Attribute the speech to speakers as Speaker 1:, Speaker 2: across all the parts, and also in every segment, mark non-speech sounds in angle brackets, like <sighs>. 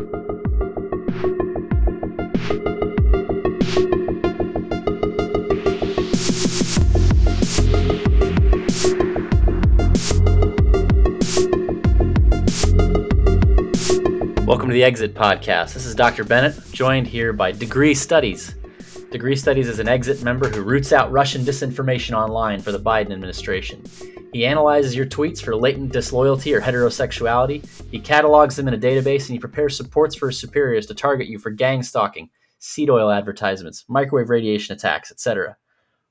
Speaker 1: Welcome to the Exit Podcast. This is Dr. Bennett, joined here by Degree Studies. Degree Studies is an Exit member who roots out Russian disinformation online for the Biden administration. He analyzes your tweets for latent disloyalty or heterosexuality. He catalogs them in a database and he prepares supports for his superiors to target you for gang stalking, seed oil advertisements, microwave radiation attacks, etc.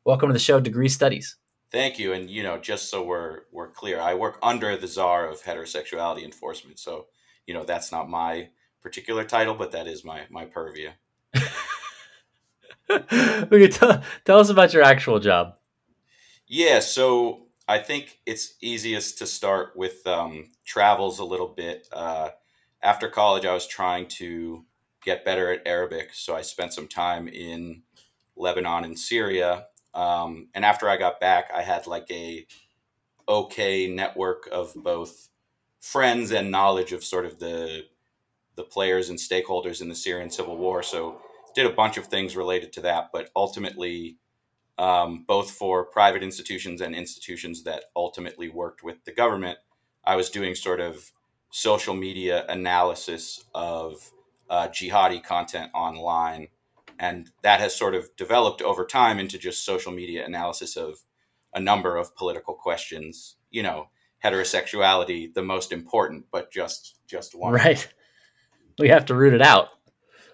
Speaker 1: Welcome to the show, Degree Studies.
Speaker 2: Thank you. And you know, just so we're we're clear, I work under the czar of heterosexuality enforcement. So, you know, that's not my particular title, but that is my my purview. <laughs>
Speaker 1: okay, tell, tell us about your actual job.
Speaker 2: Yeah, so I think it's easiest to start with um, travels a little bit. Uh, after college, I was trying to get better at Arabic, so I spent some time in Lebanon and Syria. Um, and after I got back, I had like a okay network of both friends and knowledge of sort of the the players and stakeholders in the Syrian civil war. So did a bunch of things related to that, but ultimately, um, both for private institutions and institutions that ultimately worked with the government, I was doing sort of social media analysis of uh, jihadi content online. And that has sort of developed over time into just social media analysis of a number of political questions. You know, heterosexuality, the most important, but just just one.
Speaker 1: Right. We have to root it out.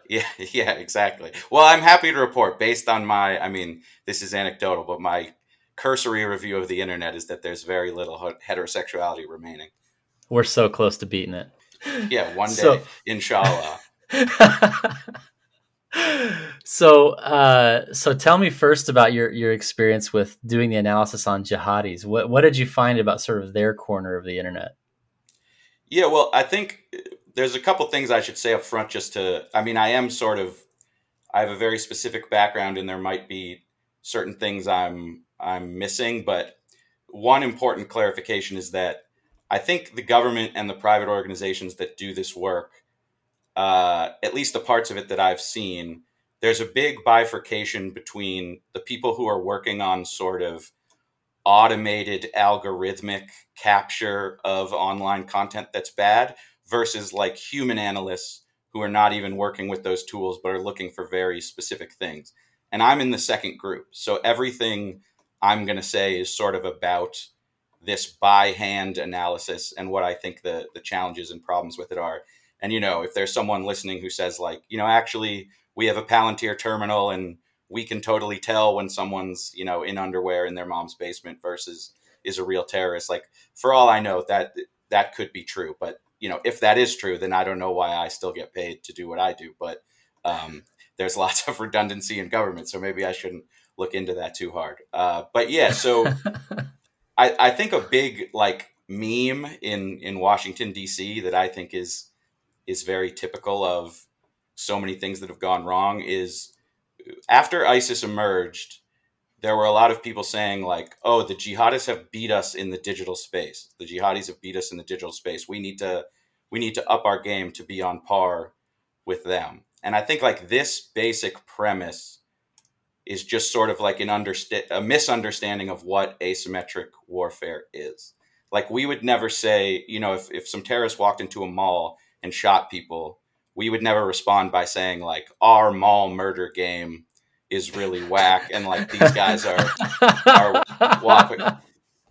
Speaker 1: <laughs>
Speaker 2: Yeah, yeah, exactly. Well, I'm happy to report, based on my, I mean, this is anecdotal, but my cursory review of the internet is that there's very little heterosexuality remaining.
Speaker 1: We're so close to beating it.
Speaker 2: Yeah, one day, so, inshallah. <laughs>
Speaker 1: so, uh, so tell me first about your your experience with doing the analysis on jihadis. What what did you find about sort of their corner of the internet?
Speaker 2: Yeah, well, I think there's a couple things I should say up front just to I mean I am sort of I have a very specific background and there might be certain things I'm I'm missing but one important clarification is that I think the government and the private organizations that do this work uh, at least the parts of it that I've seen there's a big bifurcation between the people who are working on sort of automated algorithmic capture of online content that's bad versus like human analysts who are not even working with those tools but are looking for very specific things. And I'm in the second group. So everything I'm going to say is sort of about this by hand analysis and what I think the the challenges and problems with it are. And you know, if there's someone listening who says like, you know, actually we have a Palantir terminal and we can totally tell when someone's, you know, in underwear in their mom's basement versus is a real terrorist. Like for all I know that that could be true, but you know, if that is true, then I don't know why I still get paid to do what I do. But um, there's <laughs> lots of redundancy in government, so maybe I shouldn't look into that too hard. Uh, but yeah, so <laughs> I, I think a big like meme in in Washington D.C. that I think is is very typical of so many things that have gone wrong is after ISIS emerged, there were a lot of people saying like, "Oh, the jihadists have beat us in the digital space. The jihadis have beat us in the digital space. We need to we need to up our game to be on par with them." And I think like this basic premise is just sort of like an understa- a misunderstanding of what asymmetric warfare is. Like we would never say, you know, if, if some terrorists walked into a mall and shot people, we would never respond by saying like our mall murder game is really whack and like these guys are are <laughs> whopping.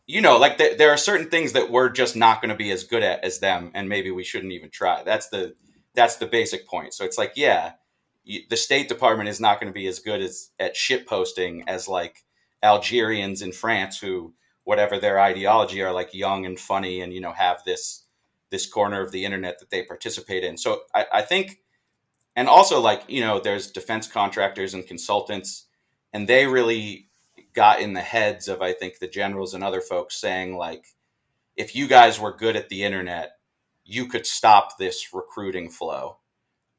Speaker 2: You know, like th- there are certain things that we're just not going to be as good at as them, and maybe we shouldn't even try. That's the that's the basic point. So it's like, yeah, you, the State Department is not going to be as good as at shit posting as like Algerians in France who, whatever their ideology, are like young and funny, and you know have this this corner of the internet that they participate in. So I, I think and also like you know there's defense contractors and consultants and they really got in the heads of i think the generals and other folks saying like if you guys were good at the internet you could stop this recruiting flow.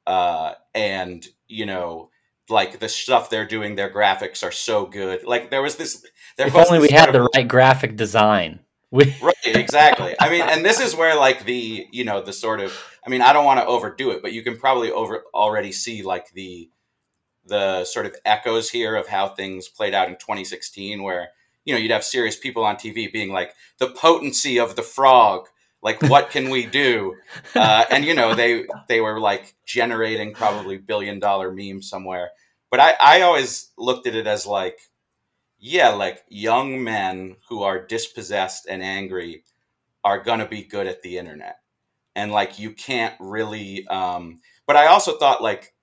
Speaker 2: Uh, and you know like the stuff they're doing their graphics are so good. Like there was this there
Speaker 1: if
Speaker 2: was
Speaker 1: only we had the right graphic design.
Speaker 2: We- right, exactly. I mean, and this is where like the you know the sort of I mean I don't want to overdo it, but you can probably over already see like the the sort of echoes here of how things played out in 2016, where you know you'd have serious people on TV being like the potency of the frog. Like what can we do? <laughs> Uh, and you know they they were like generating probably billion dollar memes somewhere. But I, I always looked at it as like yeah like young men who are dispossessed and angry are gonna be good at the internet. And like you can't really um, but i also thought like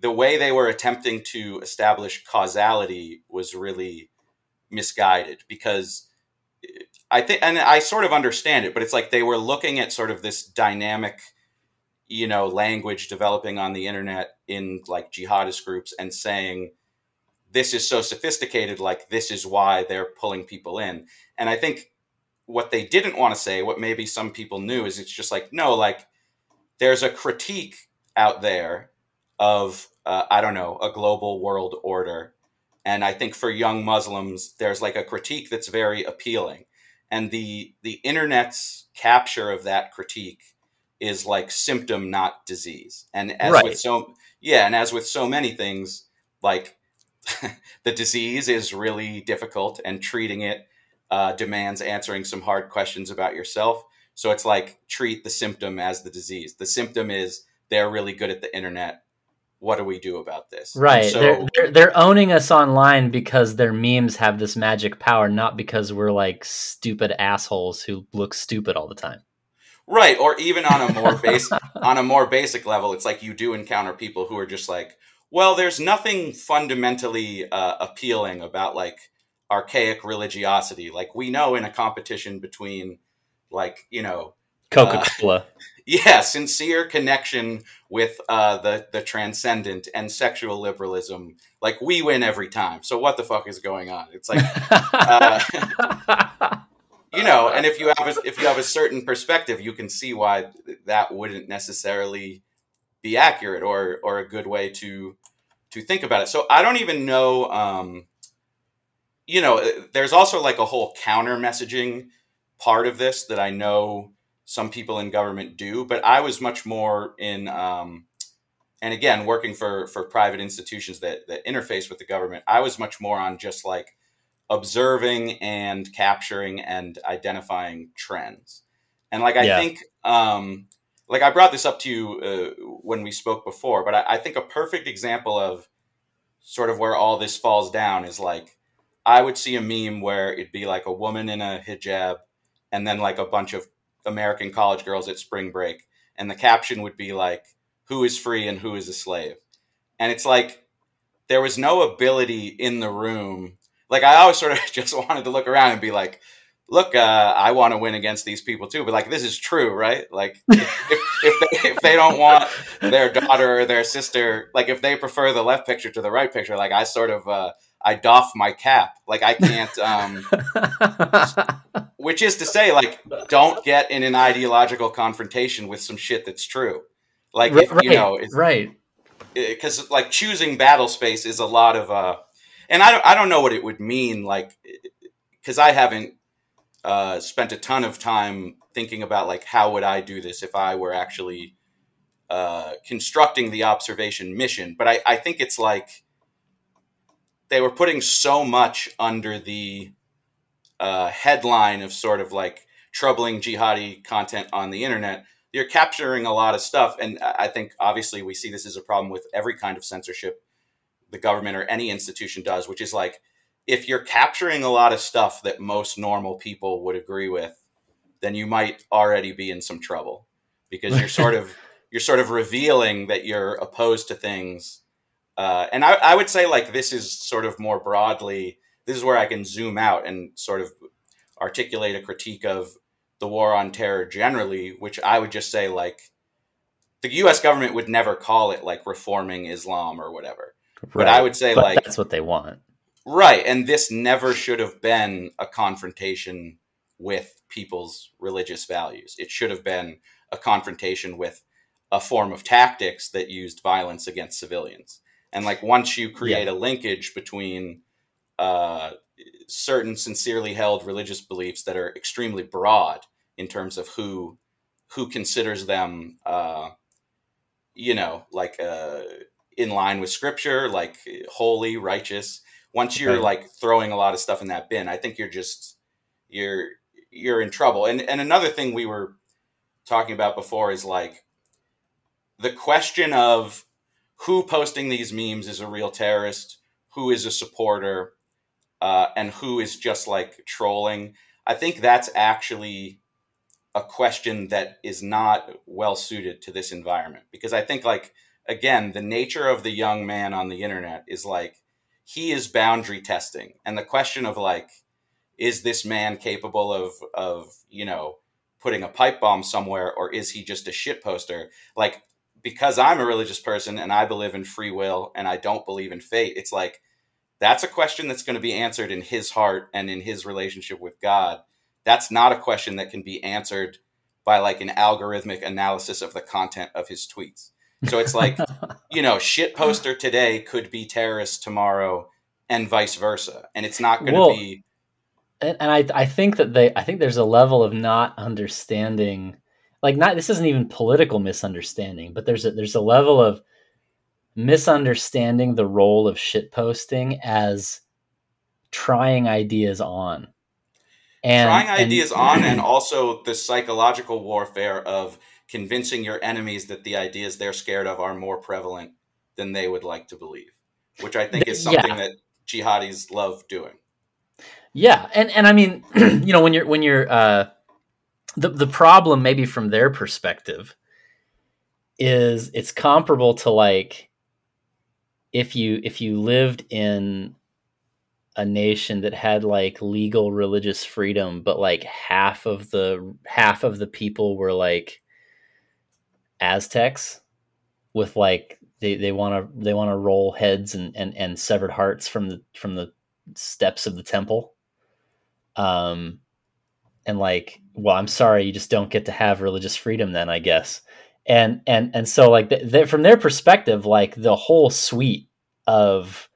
Speaker 2: the way they were attempting to establish causality was really misguided because uh, I think, and I sort of understand it, but it's like they were looking at sort of this dynamic, you know, language developing on the internet in like jihadist groups and saying, this is so sophisticated, like this is why they're pulling people in. And I think what they didn't want to say, what maybe some people knew, is it's just like, no, like there's a critique out there of, uh, I don't know, a global world order. And I think for young Muslims, there's like a critique that's very appealing. And the the internet's capture of that critique is like symptom not disease. And as right. with so yeah and as with so many things like <laughs> the disease is really difficult and treating it uh, demands answering some hard questions about yourself. So it's like treat the symptom as the disease. The symptom is they're really good at the internet what do we do about this?
Speaker 1: Right. So, they're, they're, they're owning us online because their memes have this magic power, not because we're like stupid assholes who look stupid all the time.
Speaker 2: Right. Or even on a more <laughs> basic on a more basic level, it's like you do encounter people who are just like, well, there's nothing fundamentally uh, appealing about like archaic religiosity. Like we know in a competition between like you know
Speaker 1: Coca Cola. Uh,
Speaker 2: yeah, sincere connection with uh, the the transcendent and sexual liberalism. Like we win every time. So what the fuck is going on? It's like, <laughs> uh, you know, and if you have a, if you have a certain perspective, you can see why that wouldn't necessarily be accurate or or a good way to to think about it. So I don't even know. Um, you know, there's also like a whole counter messaging part of this that I know some people in government do, but I was much more in, um, and again, working for for private institutions that that interface with the government, I was much more on just like observing and capturing and identifying trends. And like I yeah. think, um, like I brought this up to you uh, when we spoke before, but I, I think a perfect example of sort of where all this falls down is like I would see a meme where it'd be like a woman in a hijab and then like a bunch of American college girls at spring break, and the caption would be like, "Who is free and who is a slave?" And it's like there was no ability in the room. Like I always sort of <laughs> just wanted to look around and be like, "Look, uh, I want to win against these people too." But like, this is true, right? Like, <laughs> if, if, they, if they don't want their daughter or their sister, like if they prefer the left picture to the right picture, like I sort of. Uh, I doff my cap. Like I can't um <laughs> which is to say like don't get in an ideological confrontation with some shit that's true. Like if, right, you know,
Speaker 1: right.
Speaker 2: Cuz like choosing battle space is a lot of uh and I don't I don't know what it would mean like cuz I haven't uh spent a ton of time thinking about like how would I do this if I were actually uh constructing the observation mission, but I I think it's like they were putting so much under the uh, headline of sort of like troubling jihadi content on the internet. You're capturing a lot of stuff, and I think obviously we see this as a problem with every kind of censorship the government or any institution does, which is like if you're capturing a lot of stuff that most normal people would agree with, then you might already be in some trouble because you're sort of <laughs> you're sort of revealing that you're opposed to things uh, and I, I would say like this is sort of more broadly this is where I can zoom out and sort of articulate a critique of the war on terror generally, which I would just say like the U.S. government would never call it like reforming Islam or whatever, right. but I would say but like
Speaker 1: that's what they want,
Speaker 2: right? And this never should have been a confrontation with people's religious values. It should have been a confrontation with a form of tactics that used violence against civilians and like once you create yeah. a linkage between uh, certain sincerely held religious beliefs that are extremely broad in terms of who who considers them uh, you know like uh, in line with scripture like holy righteous once you're like throwing a lot of stuff in that bin i think you're just you're you're in trouble and and another thing we were talking about before is like the question of who posting these memes is a real terrorist who is a supporter uh, and who is just like trolling. I think that's actually a question that is not well suited to this environment because I think like again the nature of the young man on the internet is like he is boundary testing and the question of like is this man capable of of you know putting a pipe bomb somewhere or is he just a shit poster like because I'm a religious person and I believe in free will and I don't believe in fate it's like that's a question that's going to be answered in his heart and in his relationship with God that's not a question that can be answered by like an algorithmic analysis of the content of his tweets. So it's like, <laughs> you know, shit poster today could be terrorist tomorrow and vice versa. And it's not going to be.
Speaker 1: And, and I, I think that they, I think there's a level of not understanding, like not, this isn't even political misunderstanding, but there's a, there's a level of misunderstanding the role of shit posting as trying ideas on
Speaker 2: and, trying ideas and, <clears throat> on and also the psychological warfare of convincing your enemies that the ideas they're scared of are more prevalent than they would like to believe which i think is something yeah. that jihadis love doing
Speaker 1: yeah and and i mean <clears throat> you know when you're when you're uh the the problem maybe from their perspective is it's comparable to like if you if you lived in a nation that had like legal religious freedom but like half of the half of the people were like aztecs with like they they want to they want to roll heads and, and and severed hearts from the from the steps of the temple um and like well i'm sorry you just don't get to have religious freedom then i guess and and and so like from their perspective like the whole suite of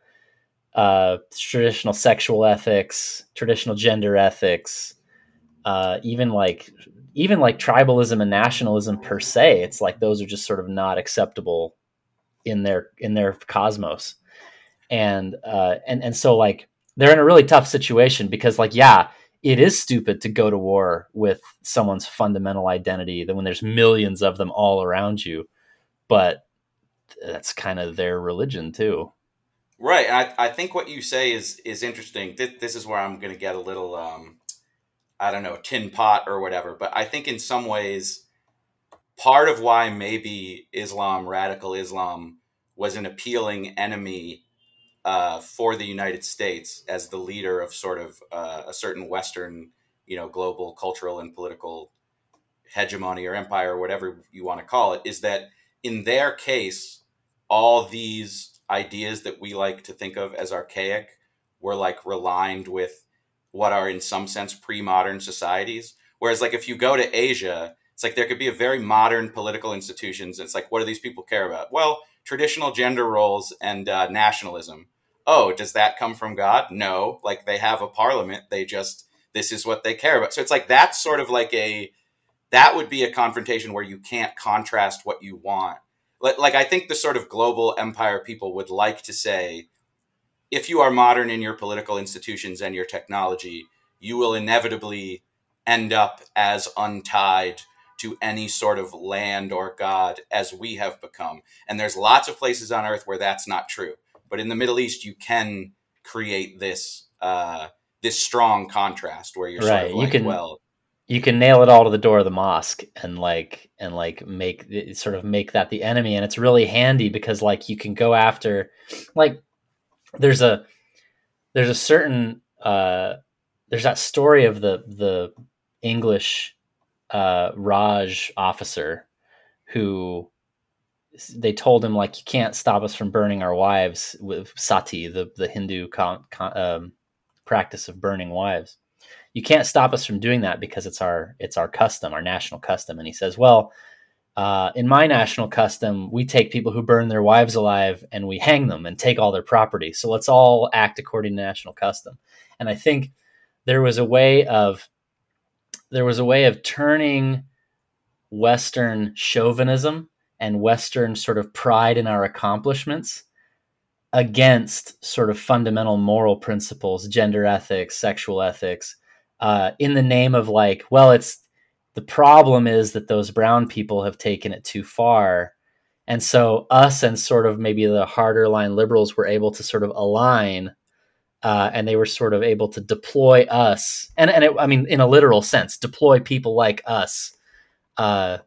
Speaker 1: uh, traditional sexual ethics, traditional gender ethics, uh, even like even like tribalism and nationalism per se. It's like those are just sort of not acceptable in their in their cosmos, and uh, and and so like they're in a really tough situation because like yeah it is stupid to go to war with someone's fundamental identity when there's millions of them all around you but that's kind of their religion too
Speaker 2: Right. I, I think what you say is is interesting. This, this is where I'm going to get a little, um, I don't know, tin pot or whatever. But I think in some ways, part of why maybe Islam, radical Islam, was an appealing enemy uh, for the United States as the leader of sort of uh, a certain Western, you know, global cultural and political hegemony or empire or whatever you want to call it, is that in their case, all these ideas that we like to think of as archaic were like relined with what are in some sense pre-modern societies. Whereas like if you go to asia it's like there could be a very modern political institutions it's like what do these people care about? Well traditional gender roles and uh, nationalism. Oh does that come from god? No. Like they have a parliament. They just this is what they care about. So it's like that's sort of like a that would be a confrontation where you can't contrast what you want. Like I think the sort of global empire people would like to say, if you are modern in your political institutions and your technology, you will inevitably end up as untied to any sort of land or god as we have become. And there's lots of places on earth where that's not true. But in the Middle East, you can create this uh, this strong contrast where you're right. sort of like, you can, well,
Speaker 1: you can nail it all to the door of the mosque and like and like make sort of make that the enemy and it's really handy because like you can go after like there's a there's a certain uh there's that story of the the english uh raj officer who they told him like you can't stop us from burning our wives with sati the the hindu con, con, um, practice of burning wives you can't stop us from doing that because it's our it's our custom, our national custom. And he says, well, uh, in my national custom, we take people who burn their wives alive and we hang them and take all their property. So let's all act according to national custom. and I think there was a way of there was a way of turning Western chauvinism and Western sort of pride in our accomplishments against sort of fundamental moral principles, gender ethics, sexual ethics, uh, in the name of like, well, it's the problem is that those brown people have taken it too far. And so us and sort of maybe the harder line liberals were able to sort of align uh, and they were sort of able to deploy us and, and it, I mean, in a literal sense, deploy people like us uh,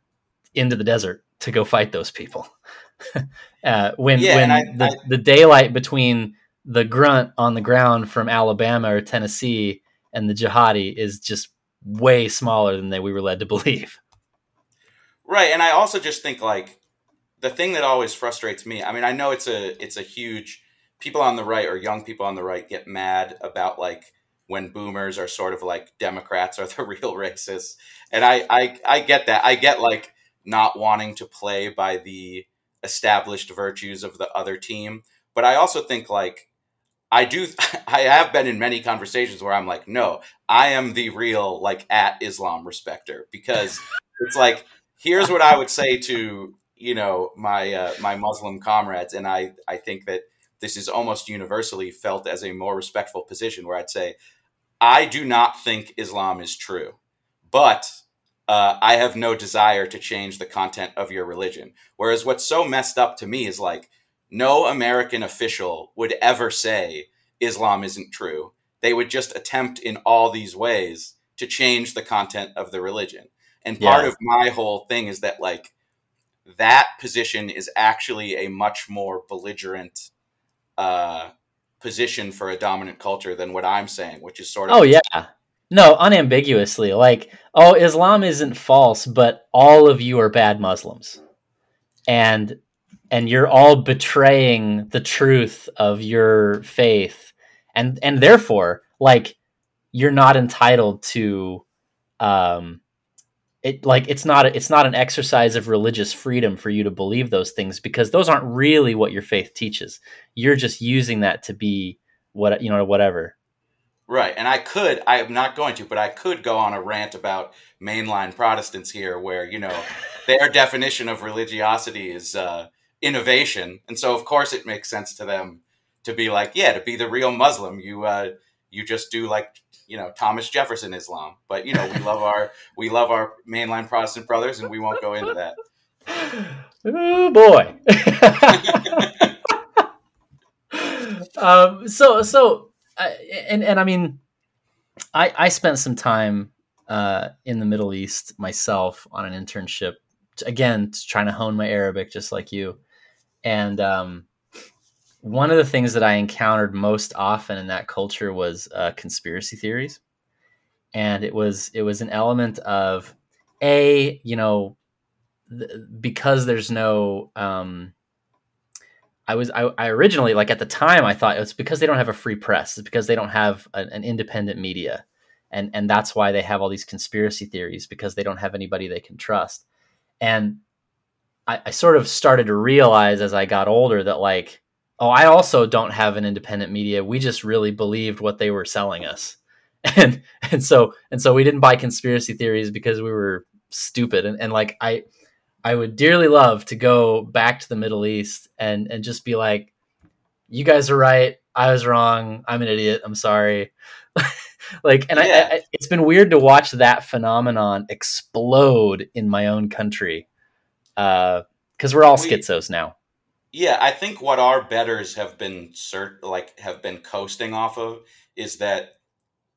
Speaker 1: into the desert to go fight those people. <laughs> uh, when yeah, when I, the, I, the daylight between the grunt on the ground from Alabama or Tennessee and the jihadi is just way smaller than they, we were led to believe. <laughs>
Speaker 2: Right, and I also just think like the thing that always frustrates me. I mean, I know it's a it's a huge people on the right or young people on the right get mad about like when boomers are sort of like Democrats are <laughs> the real racists, and I I I get that. I get like not wanting to play by the established virtues of the other team. But I also think like I do <laughs> I have been in many conversations where I'm like, no, I am the real like at Islam respecter because <laughs> it's like here's what I would say to you know my uh, my Muslim comrades, and I I think that this is almost universally felt as a more respectful position where I'd say I do not think Islam is true, but uh, I have no desire to change the content of your religion. Whereas what's so messed up to me is like, no American official would ever say Islam isn't true. They would just attempt in all these ways to change the content of the religion. And part yeah. of my whole thing is that, like, that position is actually a much more belligerent uh, position for a dominant culture than what I'm saying, which is sort of.
Speaker 1: Oh, yeah no, unambiguously. Like, oh, Islam isn't false, but all of you are bad Muslims. And and you're all betraying the truth of your faith. And and therefore, like you're not entitled to um it like it's not it's not an exercise of religious freedom for you to believe those things because those aren't really what your faith teaches. You're just using that to be what you know whatever.
Speaker 2: Right. And I could, I am not going to, but I could go on a rant about mainline Protestants here where, you know, <laughs> their definition of religiosity is uh, innovation. And so, of course, it makes sense to them to be like, yeah, to be the real Muslim, you, uh, you just do like, you know, Thomas Jefferson Islam. But, you know, we love our, <laughs> we love our mainline Protestant brothers and we won't go into that.
Speaker 1: Oh boy. <laughs> um, so, so, and and I mean, I I spent some time uh, in the Middle East myself on an internship. Again, trying to hone my Arabic, just like you. And um, one of the things that I encountered most often in that culture was uh, conspiracy theories, and it was it was an element of a you know th- because there's no um, I was I, I, originally like at the time I thought it's because they don't have a free press. It's because they don't have an, an, independent media, and and that's why they have all these conspiracy theories because they don't have anybody they can trust. And I, I sort of started to realize as I got older that like oh I also don't have an independent media. We just really believed what they were selling us, <laughs> and and so and so we didn't buy conspiracy theories because we were stupid and and like I I would dearly love to go back to the Middle East and and just be like, you guys are right. I was wrong. I'm an idiot. I'm sorry. <laughs> like, and yeah. I, I, it's been weird to watch that phenomenon explode in my own country, because uh, we're all we, schizos now.
Speaker 2: Yeah, I think what our betters have been cert like have been coasting off of is that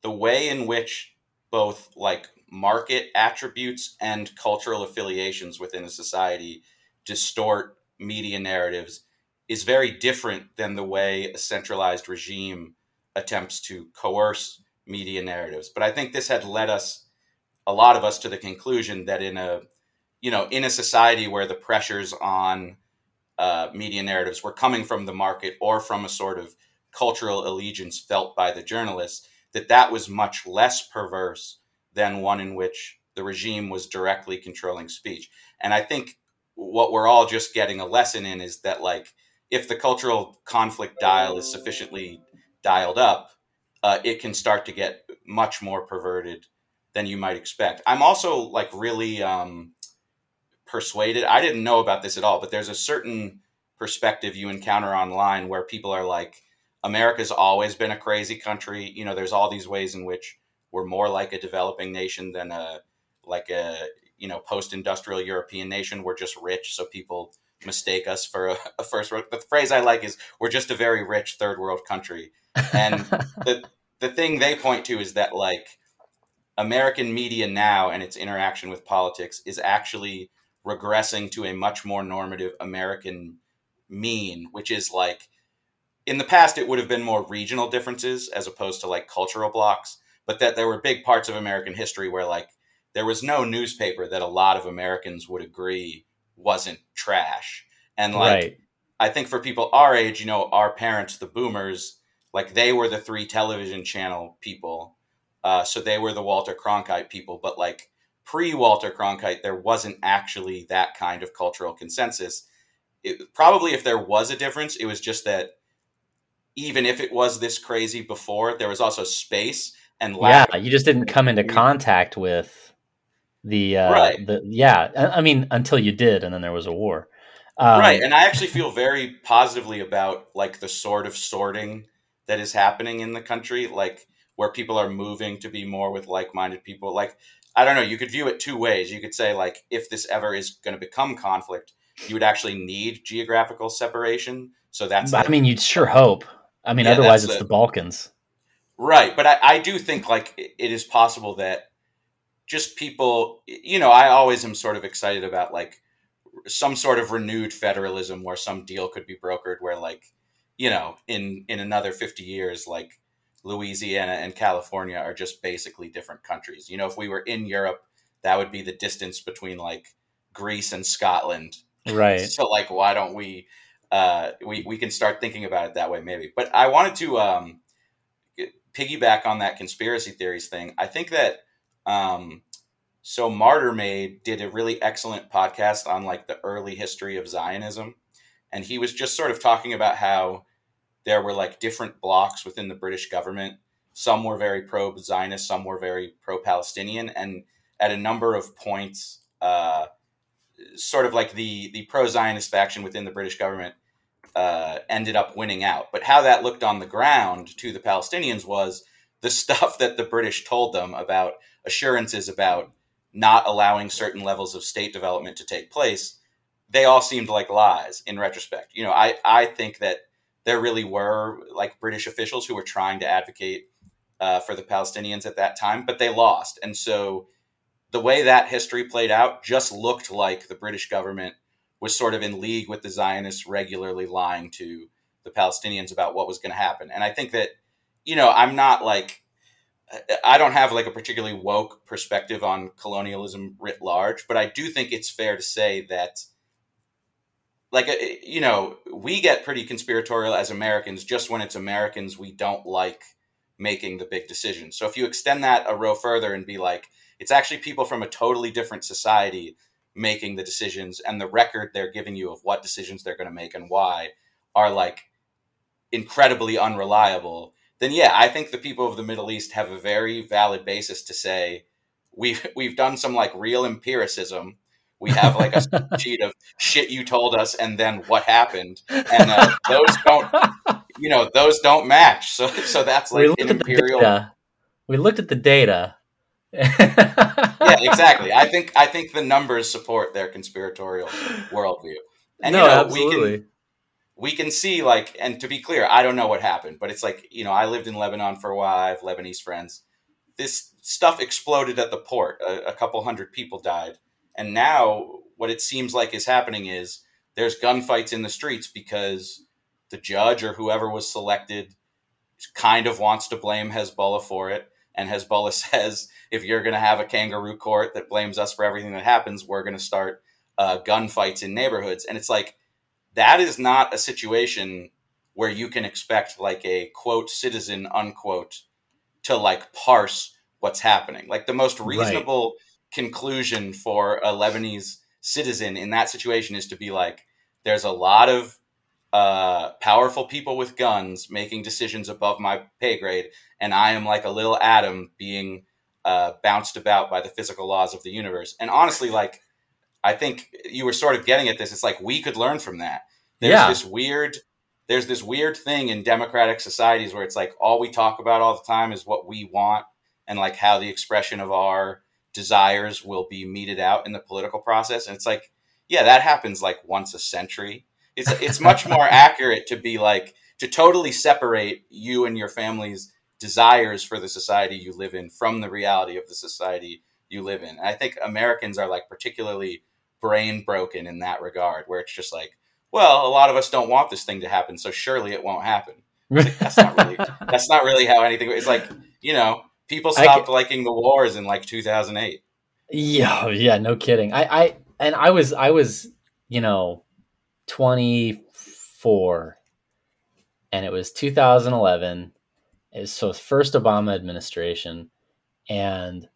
Speaker 2: the way in which both like market attributes and cultural affiliations within a society distort media narratives is very different than the way a centralized regime attempts to coerce media narratives. But I think this had led us, a lot of us, to the conclusion that in a, you know, in a society where the pressures on uh, media narratives were coming from the market or from a sort of cultural allegiance felt by the journalists, that that was much less perverse than one in which the regime was directly controlling speech. And I think what we're all just getting a lesson in is that, like, if the cultural conflict dial is sufficiently dialed up, uh, it can start to get much more perverted than you might expect. I'm also like really um, persuaded. I didn't know about this at all, but there's a certain perspective you encounter online where people are like, America's always been a crazy country. You know, there's all these ways in which we're more like a developing nation than a like a you know post-industrial European nation. We're just rich, so people mistake us for a, a first world. The phrase I like is we're just a very rich third world country. And <laughs> the the thing they point to is that like American media now and its interaction with politics is actually regressing to a much more normative American mean, which is like in the past it would have been more regional differences as opposed to like cultural blocks, but that there were big parts of American history where like there was no newspaper that a lot of Americans would agree wasn't trash. And like right. I think for people our age, you know, our parents, the boomers, like they were the three television channel people. Uh, so they were the Walter Cronkite people, but like pre Walter Cronkite, there wasn't actually that kind of cultural consensus. It, probably if there was a difference, it was just that even if it was this crazy before, there was also space and
Speaker 1: lack. Yeah, you just didn't come into contact with the uh, right. The yeah, I mean until you did, and then there was a war.
Speaker 2: Um, right, and I actually feel very positively about like the sort of sorting that is happening in the country, like where people are moving to be more with like-minded people. Like I don't know, you could view it two ways. You could say like if this ever is going to become conflict, you would actually need geographical separation. So that's.
Speaker 1: Like, I mean, you'd sure hope. I mean, yeah, otherwise it's the, the, Balkans.
Speaker 2: Right, but I, I do think like it is possible that just people, you know, I always am sort of excited about like some sort of renewed federalism where some deal could be brokered where like, you know, in in another 50 years like Louisiana and California are just basically different countries. You know, if we were in Europe, that would be the distance between like Greece and Scotland.
Speaker 1: Right. <laughs>
Speaker 2: so like why don't we uh we we can start thinking about it that way maybe. But I wanted to um piggyback on that conspiracy theories thing. I think that um so Martyr Made did a really excellent podcast on like the early history of Zionism and he was just sort of talking about how there were like different blocks within the British government. Some were very pro Zionist, some were very pro Palestinian, and at a number of points, uh, sort of like the the pro Zionist faction within the British government uh, ended up winning out. But how that looked on the ground to the Palestinians was the <laughs> stuff that the British told them about assurances about not allowing certain levels of state development to take place. They all seemed like lies in retrospect. You know, I, I think that there really were like British officials who were trying to advocate uh, for the Palestinians at that time, but they lost. And so the way that history played out just looked like the British government was sort of in league with the Zionists, regularly lying to the Palestinians about what was going to happen. And I think that, you know, I'm not like, I don't have like a particularly woke perspective on colonialism writ large, but I do think it's fair to say that like uh, you know we get pretty conspiratorial as americans just when it's americans we don't like making the big decisions. So if you extend that a row further and be like it's actually people from a totally different society making the decisions and the record they're giving you of what decisions they're going to make and why are like incredibly unreliable then yeah i think the people of the middle east have a very valid basis to say we've we've done some like real empiricism we have like a <laughs> sheet of shit you told us and then what happened, and uh, those don't, you know, those don't match. So, so that's like an imperial.
Speaker 1: We looked at the data. <laughs>
Speaker 2: yeah, exactly. I think I think the numbers support their conspiratorial worldview, and no, you know absolutely. we can we can see like, and to be clear, I don't know what happened, but it's like you know I lived in Lebanon for a while. I have Lebanese friends. This stuff exploded at the port. A, a couple hundred people died and now what it seems like is happening is there's gunfights in the streets because the judge or whoever was selected kind of wants to blame Hezbollah for it. And Hezbollah <laughs> says, if you're going to have a kangaroo court that blames us for everything that happens, we're going to start uh, gunfights in neighborhoods. And it's like, that is not a situation where you can expect like a quote citizen unquote to like parse what's happening. Like the most reasonable right conclusion for a Lebanese citizen in that situation is to be like, there's a lot of uh, powerful people with guns making decisions above my pay grade, and I am like a little atom being uh, bounced about by the physical laws of the universe. And honestly, like I think you were sort of getting at this. It's like we could learn from that. There's
Speaker 1: Yeah.
Speaker 2: this weird there's this weird thing in democratic societies where it's like all we talk about all the time is what we want and like how the expression of our desires will be meted out in the political process. And it's like, yeah, that happens like once a century. It's it's much more <laughs> accurate to be like to totally separate you and your family's desires for the society you live in from the reality of the society you live in. And I think Americans are like particularly brain broken in that regard, where it's just like, well, a lot of us don't want this thing to happen, so surely it won't happen. That's not really <laughs> that's not really how anything. It's like you know, people
Speaker 1: I
Speaker 2: stopped liking the wars in like 2008.
Speaker 1: Yeah, yeah, no kidding. I, I, and I was, I was, you know, 24, and it was 2011. It was so first Obama administration, and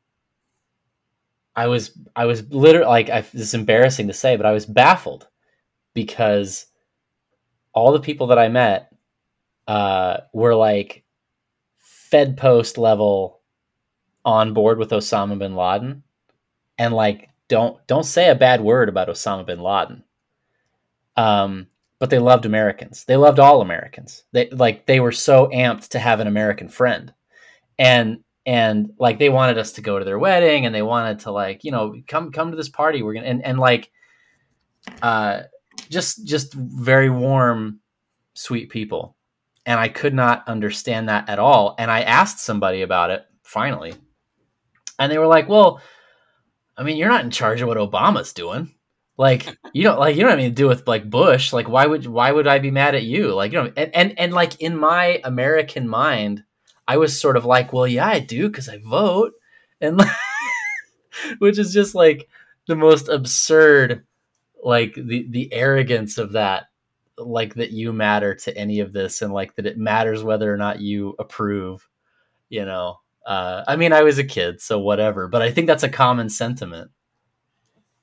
Speaker 1: I was, I was literally like, I, this is embarrassing to say, but I was baffled because all the people that I met uh, were like Fed post level on board with Osama bin Laden and like don't don't say a bad word about Osama bin Laden. Um, but they loved Americans. They loved all Americans. They like they were so amped to have an American friend, and and like they wanted us to go to their wedding, and they wanted to like you know come come to this party. We're gonna and and like, uh, just just very warm, sweet people, and I could not understand that at all. And I asked somebody about it finally, and they were like, "Well." I mean, you're not in charge of what Obama's doing. Like you don't like you don't have anything to do with like Bush. Like why would why would I be mad at you? Like you know, and and, and like in my American mind, I was sort of like, well, yeah, I do because I vote, and like, <laughs> which is just like the most absurd, like the the arrogance of that, like that you matter to any of this, and like that it matters whether or not you approve. You know, uh, I mean, I was a kid, so whatever. But I think that's a common sentiment.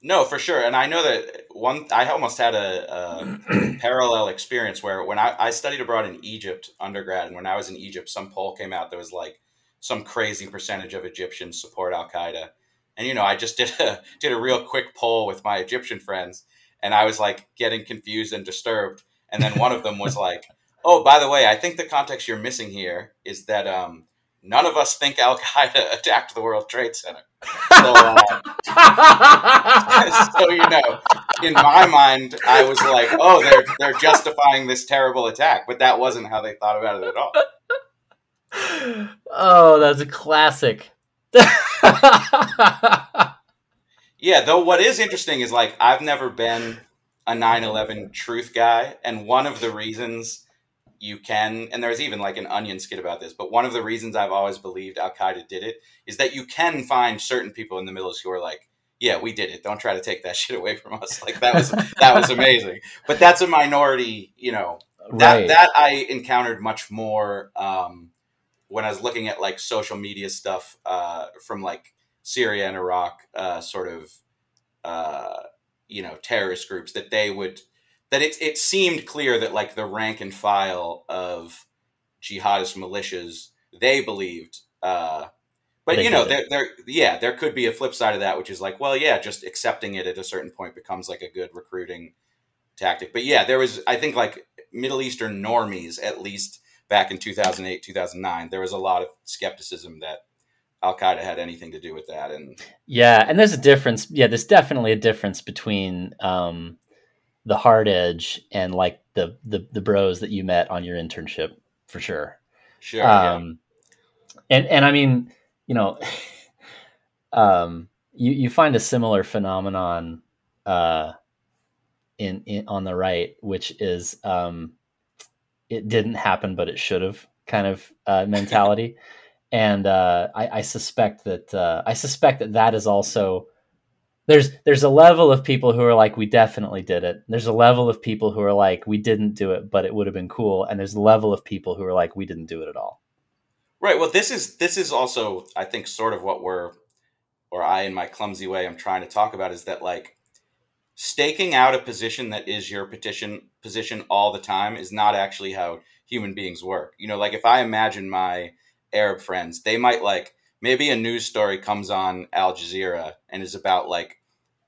Speaker 2: No, for sure. And I know that one, I almost had a, a <clears throat> parallel experience where when I, I studied abroad in Egypt undergrad, and when I was in Egypt, some poll came out that was like some crazy percentage of Egyptians support Al Qaeda. And, you know, I just <laughs> did a, did a real quick poll with my Egyptian friends, and I was like getting confused and disturbed. And then one of them was <laughs> like, oh, by the way, I think the context you're missing here is that um, none of us think Al Qaeda <laughs> attacked the World Trade Center. So, uh, <laughs> so you know, in my mind, I was like, "Oh, they're they're justifying this terrible attack," but that wasn't how they thought about it at all.
Speaker 1: oh, that's a classic. <laughs>
Speaker 2: Yeah, though what is interesting is like I've never been a 9/11 truth guy, and one of the reasons you can, and there's even like an onion skit about this, but one of the reasons I've always believed Al Qaeda did it is that you can find certain people in the Middle East who are like, "Yeah, we did it. Don't try to take that <laughs> shit away from us." Like that was that was amazing, but that's a minority, you know. That
Speaker 1: right.
Speaker 2: that I encountered much more um, when I was looking at like social media stuff uh, from like Syria and Iraq, uh, sort of, uh, you know, terrorist groups that they would that it it seemed clear that like the rank and file of jihadist militias they believed. Uh, but
Speaker 1: They
Speaker 2: you know, there, there, yeah, there could be a flip side of that, which is like, well, yeah, just accepting it at a certain point becomes like a good recruiting tactic. But yeah, there was, I think, like Middle Eastern normies, at least back in 2008, 2009, there was a lot of skepticism that Al Qaeda had anything to do with that. And
Speaker 1: Yeah, and there's a difference. Yeah, there's definitely a difference between um, the hard edge and like the, the the bros that you met on your internship for sure.
Speaker 2: sure, yeah.
Speaker 1: Um, and and I mean, you know, <laughs> um, you you find a similar phenomenon uh, in, in on the right, which is um, it didn't happen, but it should have kind of uh, <laughs> mentality. and uh, I, I suspect that uh, I suspect that that is also there's there's a level of people who are like we definitely did it. There's a level of people who are like we didn't do it, but it would have been cool. And there's a level of people who are like we didn't do it at all.
Speaker 2: Right. Well, this is this is also, I think, sort of what we're, or I, in my clumsy way, I'm trying to talk about is that like staking out a position that is your petition position all the time is not actually how human beings work. You know, like if I imagine my Arab friends, they might like maybe a news story comes on Al Jazeera and is about like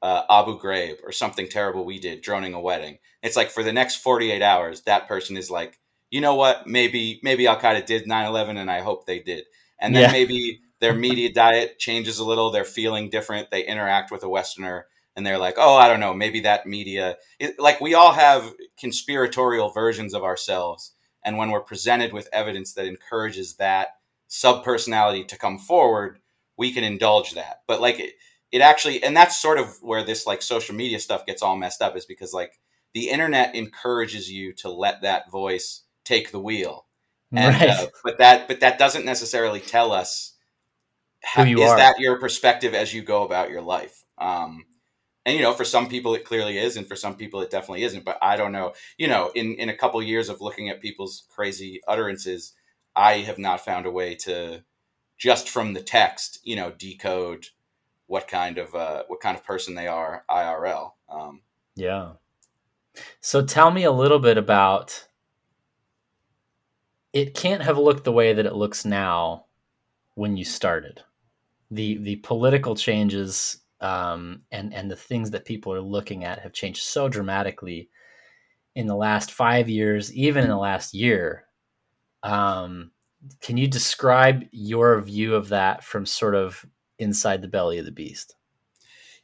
Speaker 2: uh, Abu Ghraib or something terrible we did droning a wedding. It's like for the next 48 hours, that person is like, you know what? Maybe maybe Al Qaeda did 9/11, and I hope they did. And then yeah. maybe <laughs> their media diet changes a little. They're feeling different. They interact with a Westerner, and they're like, oh, I don't know, maybe that media. It, like we all have conspiratorial versions of ourselves, and when we're presented with evidence that encourages that subpersonality to come forward, we can indulge that. But like it, it actually, and that's sort of where this like social media stuff gets all messed up, is because like the internet encourages you to let that voice take the wheel. And, right. Uh, but that, but that doesn't necessarily tell us how, is are. that your perspective as you go about your life. Um, and you know for some people it clearly is and for some people it definitely isn't but i don't know you know in in a couple of years of looking at people's crazy utterances I have not found a way to just from the text, you know, decode what kind of uh, what kind of person they are IRL. Um,
Speaker 1: yeah. So tell me a little bit about. It can't have looked the way that it looks now when you started. The the political changes um, and and the things that people are looking at have changed so dramatically in the last five years, even in the last year. Um, can you describe your view of that from sort of inside the belly of the beast?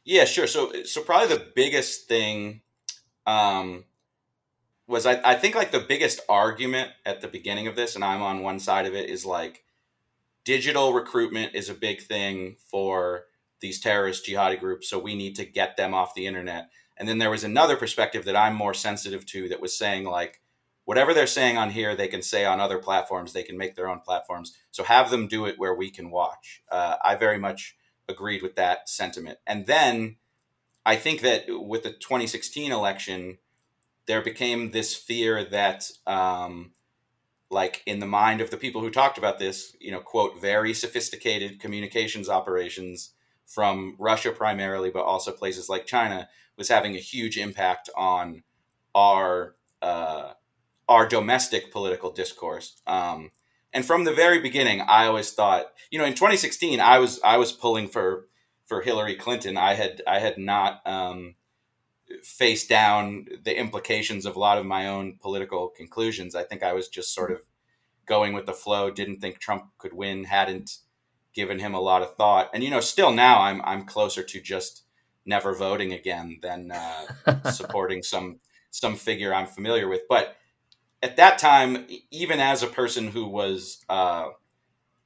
Speaker 2: Yeah, sure. So, so probably the biggest thing um, was I, I think like the biggest argument at the beginning of this, and I'm on one side of it, is like digital recruitment is a big thing for these terrorist jihadi groups, so we need to get them off the internet. And then there was another perspective that I'm more sensitive to that was saying like whatever they're saying on here, they can say on other platforms. They can make their own platforms. So have them do it where we can watch. Uh, I very much agreed with that sentiment. And then I think that with the 2016 election, there became this fear that, um, like in the mind of the people who talked about this, you know, quote, very sophisticated communications operations from Russia primarily, but also places like China, was having a huge impact on our uh, our domestic political discourse. Um, and from the very beginning, I always thought, you know, in 2016, I was I was pulling for for Hillary Clinton. I had I had not um, faced down the implications of a lot of my own political conclusions. I think I was just sort of going with the flow. Didn't think Trump could win. Hadn't given him a lot of thought. And you know, still now I'm I'm closer to just never voting again than uh, <laughs> supporting some some figure I'm familiar with. But at that time, even as a person who was uh,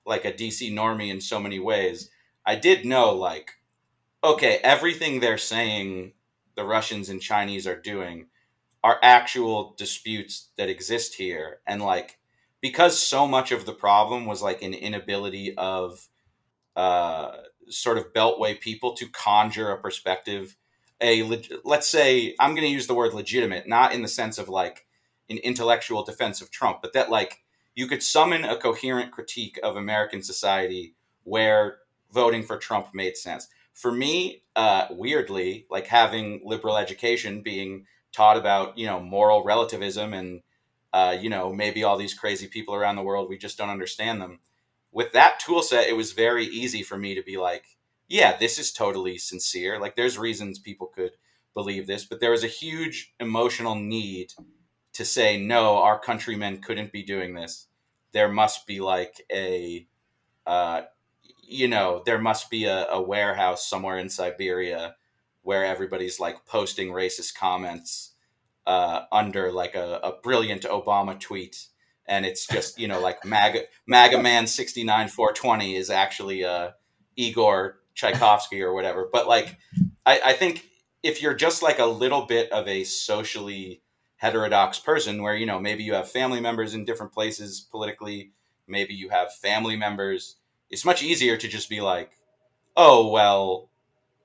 Speaker 2: like a DC normie in so many ways, I did know like, okay, everything they're saying the Russians and Chinese are doing are actual disputes that exist here, and like because so much of the problem was like an inability of uh, sort of beltway people to conjure a perspective a let's say i'm going to use the word legitimate not in the sense of like an intellectual defense of Trump, but that like you could summon a coherent critique of American society where voting for Trump made sense. For me, uh, weirdly, like having liberal education, being taught about you know moral relativism and uh, you know maybe all these crazy people around the world we just don't understand them. With that tool set, it was very easy for me to be like, yeah, this is totally sincere. Like there's reasons people could believe this, but there was a huge emotional need to say no our countrymen couldn't be doing this. There must be like a uh, you know there must be a, a, warehouse somewhere in siberia where everybody's like posting racist comments uh, under like a, a, brilliant obama tweet. And it's just you know like maga maga man 69 420 is actually uh, igor tchaikovsky or whatever. But like I, I think if you're just like a little bit of a socially heterodox person where you know maybe you have family members in different places politically maybe you have family members it's much easier to just be like oh well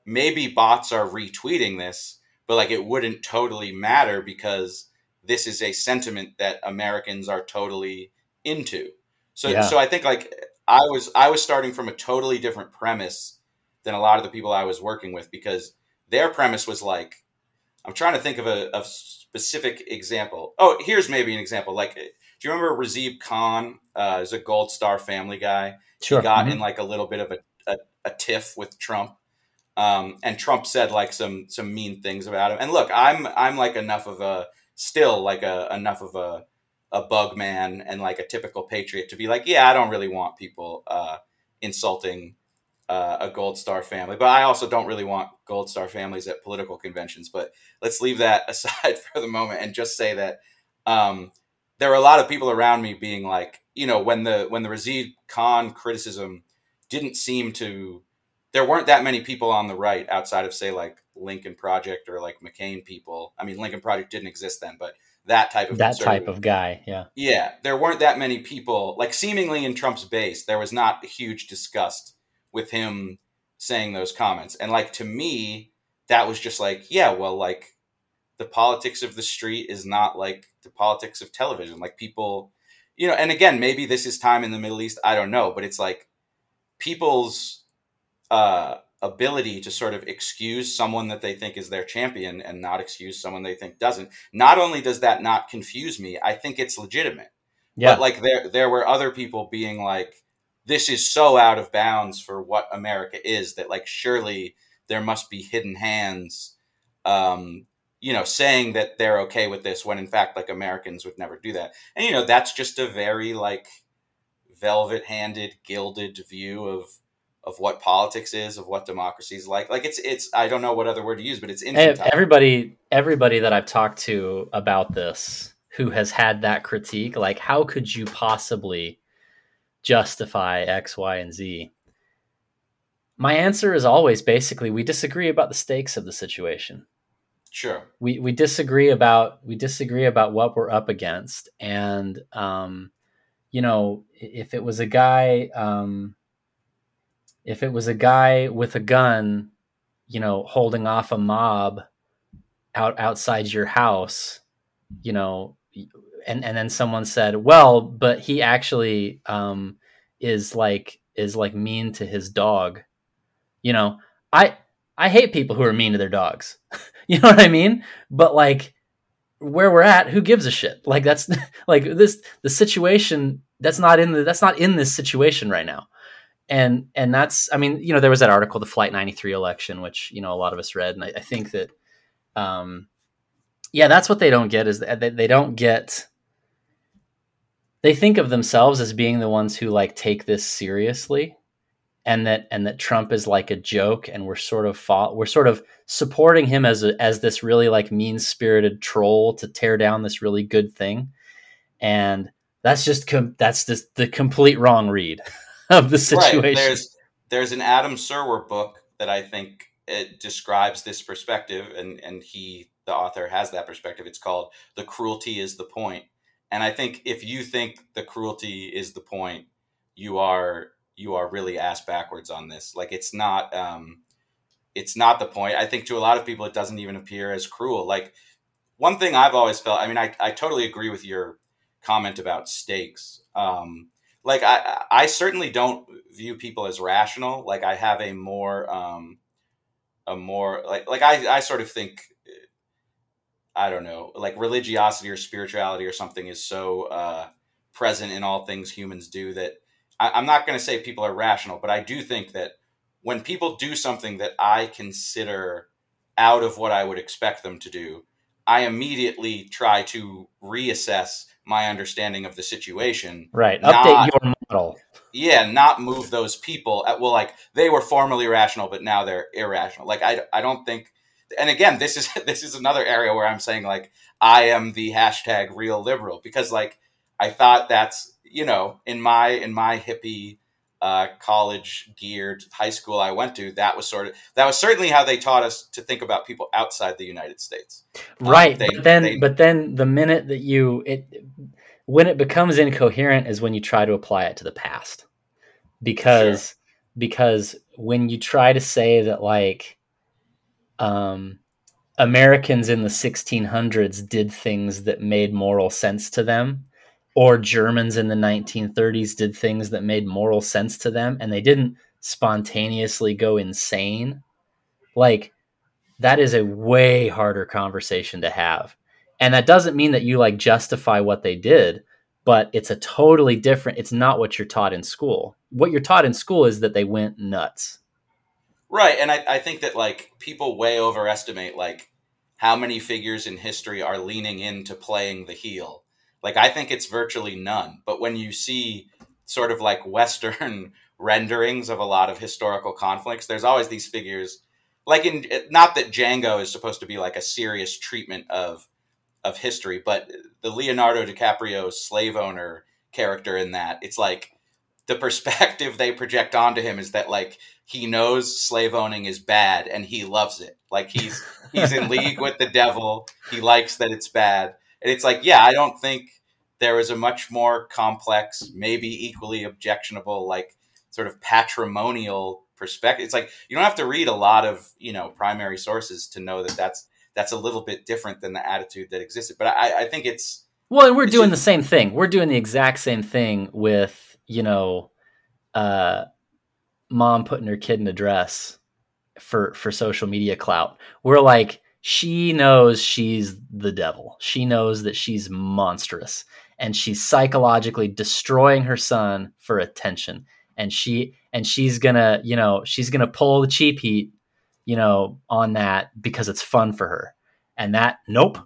Speaker 2: maybe bots are retweeting this but like it wouldn't totally matter because this is a sentiment that americans are totally into so yeah. so i think like i was i was starting from a totally different premise than a lot of the people i was working with because their premise was like I'm trying to think of a, a specific example. Oh, here's maybe an example. Like, do you remember Razib Khan? Uh, is a Gold Star Family guy. Sure. He got mm-hmm. in like a little bit of a, a, a tiff with Trump. Um, and Trump said like some some mean things about him. And look, I'm I'm like enough of a still like a enough of a a bug man and like a typical patriot to be like, yeah, I don't really want people uh, insulting uh, a Gold Star family, but I also don't really want Gold Star families at political conventions. But let's leave that <laughs> aside for the moment and just say that um, there were a lot of people around me being like, you know, when the when the Razib Khan criticism didn't seem to there weren't that many people on the right outside of say like Lincoln Project or like McCain people. I mean, Lincoln Project didn't exist then, but that type of
Speaker 1: that type of guy, yeah,
Speaker 2: yeah. There weren't that many people like seemingly in Trump's base. There was not a huge disgust with him saying those comments, and like to me, that was just like, yeah, well, like the politics of the street is not like the politics of television. Like people, you know, and again, maybe this is time in the Middle East. I don't know, but it's like people's uh, ability to sort of excuse someone that they think is their champion and not excuse someone they think doesn't. Not only does that not confuse me, I think it's legitimate. Yeah. But like there there were other people being like, this is so out of bounds for what America is that like surely there must be hidden hands um, you know, saying that they're okay with this when in fact like Americans would never do that. And you know, that's just a very like velvet handed, gilded view of of what politics is, of what democracy is like. Like it's it's I don't know what other word to use, but it's infantile.
Speaker 1: Everybody everybody that I've talked to about this who has had that critique, like how could you possibly justify X, Y, and Z? My answer is always basically we disagree about the stakes of the situation.
Speaker 2: Sure.
Speaker 1: We we disagree about we disagree about what we're up against, and um, you know, if it was a guy um, if it was a guy with a gun, you know, holding off a mob out outside your house, you know, and and then someone said, "Well, but he actually um, is like is like mean to his dog," you know, I I hate people who are mean to their dogs. <laughs> you know what I mean? But like where we're at, who gives a shit? Like that's <laughs> like this the situation that's not in the that's not in this situation right now and and that's i mean you know there was that article the flight 93 election which you know a lot of us read and i, I think that um yeah that's what they don't get is that they don't get they think of themselves as being the ones who like take this seriously and that and that Trump is like a joke and we're sort of fought, we're sort of supporting him as a, as this really like mean-spirited troll to tear down this really good thing and that's just com- that's just the complete wrong read <laughs> of the situation. Right.
Speaker 2: There's there's an Adam Serwer book that I think it describes this perspective, and and he the author has that perspective. It's called "The Cruelty Is the Point," and I think if you think the cruelty is the point, you are you are really ass backwards on this. Like it's not um, it's not the point. I think to a lot of people, it doesn't even appear as cruel. Like one thing I've always felt. I mean, I I totally agree with your comment about stakes. Um, like I, I certainly don't view people as rational. Like I have a more, um, a more like, like I, I sort of think, I don't know, like religiosity or spirituality or something is so uh, present in all things humans do that I, I'm not going to say people are rational, but I do think that when people do something that I consider out of what I would expect them to do, I immediately try to reassess my understanding of the situation.
Speaker 1: Right. Not, Update your model.
Speaker 2: Yeah, not move those people. At, well, like they were formerly rational, but now they're irrational. Like I, I don't think. And again, this is <laughs> this is another area where I'm saying like I am the hashtag real liberal because like I thought that's you know in my in my hippie uh, college geared high school I went to, that was sort of that was certainly how they taught us to think about people outside the United States.
Speaker 1: Um, right, um, they, but then they, but then the minute that you it when it becomes incoherent is when you try to apply it to the past, because sure. because when you try to say that like um Americans in the 1600s did things that made moral sense to them or Germans in the 1930s did things that made moral sense to them and they didn't spontaneously go insane. Like that is a way harder conversation to have. And that doesn't mean that you like justify what they did, but it's a totally different it's not what you're taught in school. What you're taught in school is that they went nuts.
Speaker 2: Right. And I, I think that like people way overestimate like how many figures in history are leaning into playing the heel. Like I think it's virtually none. But when you see sort of like Western <laughs> renderings of a lot of historical conflicts, there's always these figures like in eh, not that Django is supposed to be like a serious treatment of of history, but the Leonardo DiCaprio slave owner character in that, it's like the perspective they project onto him is that like he knows slave owning is bad and he loves it. Like he's he's in league with the devil. He likes that it's bad. And it's like, yeah, I don't think there is a much more complex, maybe equally objectionable, like sort of patrimonial perspective. It's like you don't have to read a lot of you know primary sources to know that that's that's a little bit different than the attitude that existed. But I, I think it's
Speaker 1: well, and we're doing just, the same thing. We're doing the exact same thing with you know, uh, mom putting her kid in a dress for for social media clout. We're like, she knows she's the devil. She knows that she's monstrous, and she's psychologically destroying her son for attention. And she and she's gonna, you know, she's gonna pull the cheap heat, you know, on that because it's fun for her. And that, nope,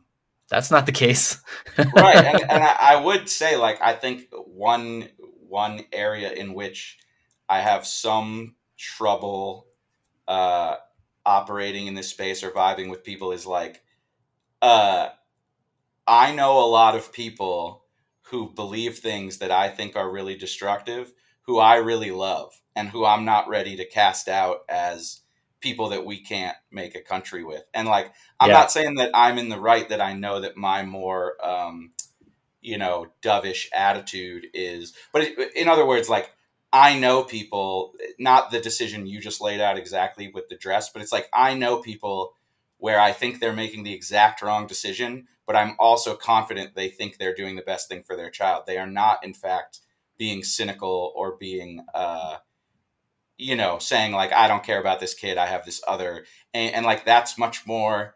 Speaker 1: that's not the case. <laughs>
Speaker 2: right, and, and I, I would say, like, I think one one area in which I have some trouble uh, operating in this space or vibing with people is like, uh, I know a lot of people who believe things that I think are really destructive, who I really love, and who I'm not ready to cast out as people that we can't make a country with. And like, I'm yeah. not saying that I'm in the right, that I know that my more, um, you know, dovish attitude is, but in other words, like, I know people, not the decision you just laid out exactly with the dress, but it's like I know people where I think they're making the exact wrong decision, but I'm also confident they think they're doing the best thing for their child. They are not, in fact, being cynical or being, uh, you know, saying like, I don't care about this kid. I have this other, and, and like that's much more,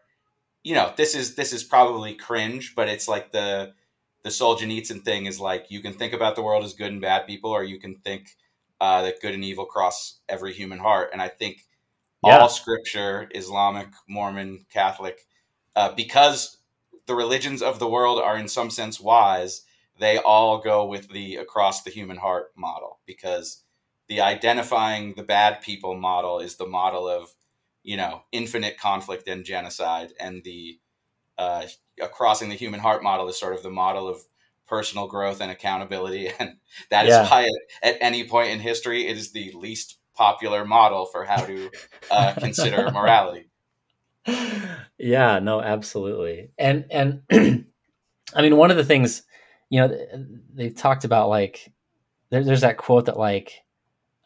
Speaker 2: you know, this is this is probably cringe, but it's like the the Solzhenitsyn thing is like you can think about the world as good and bad people, or you can think uh, that good and evil cross every human heart. And I think yeah. all scripture, Islamic, Mormon, Catholic, uh, because the religions of the world are in some sense wise, they all go with the across the human heart model because the identifying the bad people model is the model of you know infinite conflict and genocide and the uh, crossing the human heart model is sort of the model of personal growth and accountability. <laughs> And that is yeah. why, at any point in history, it is the least popular model for how to uh, <laughs> consider morality.
Speaker 1: Yeah, no, absolutely. And, and <clears throat> I mean, one of the things, you know, they've talked about like, there, there's that quote that like,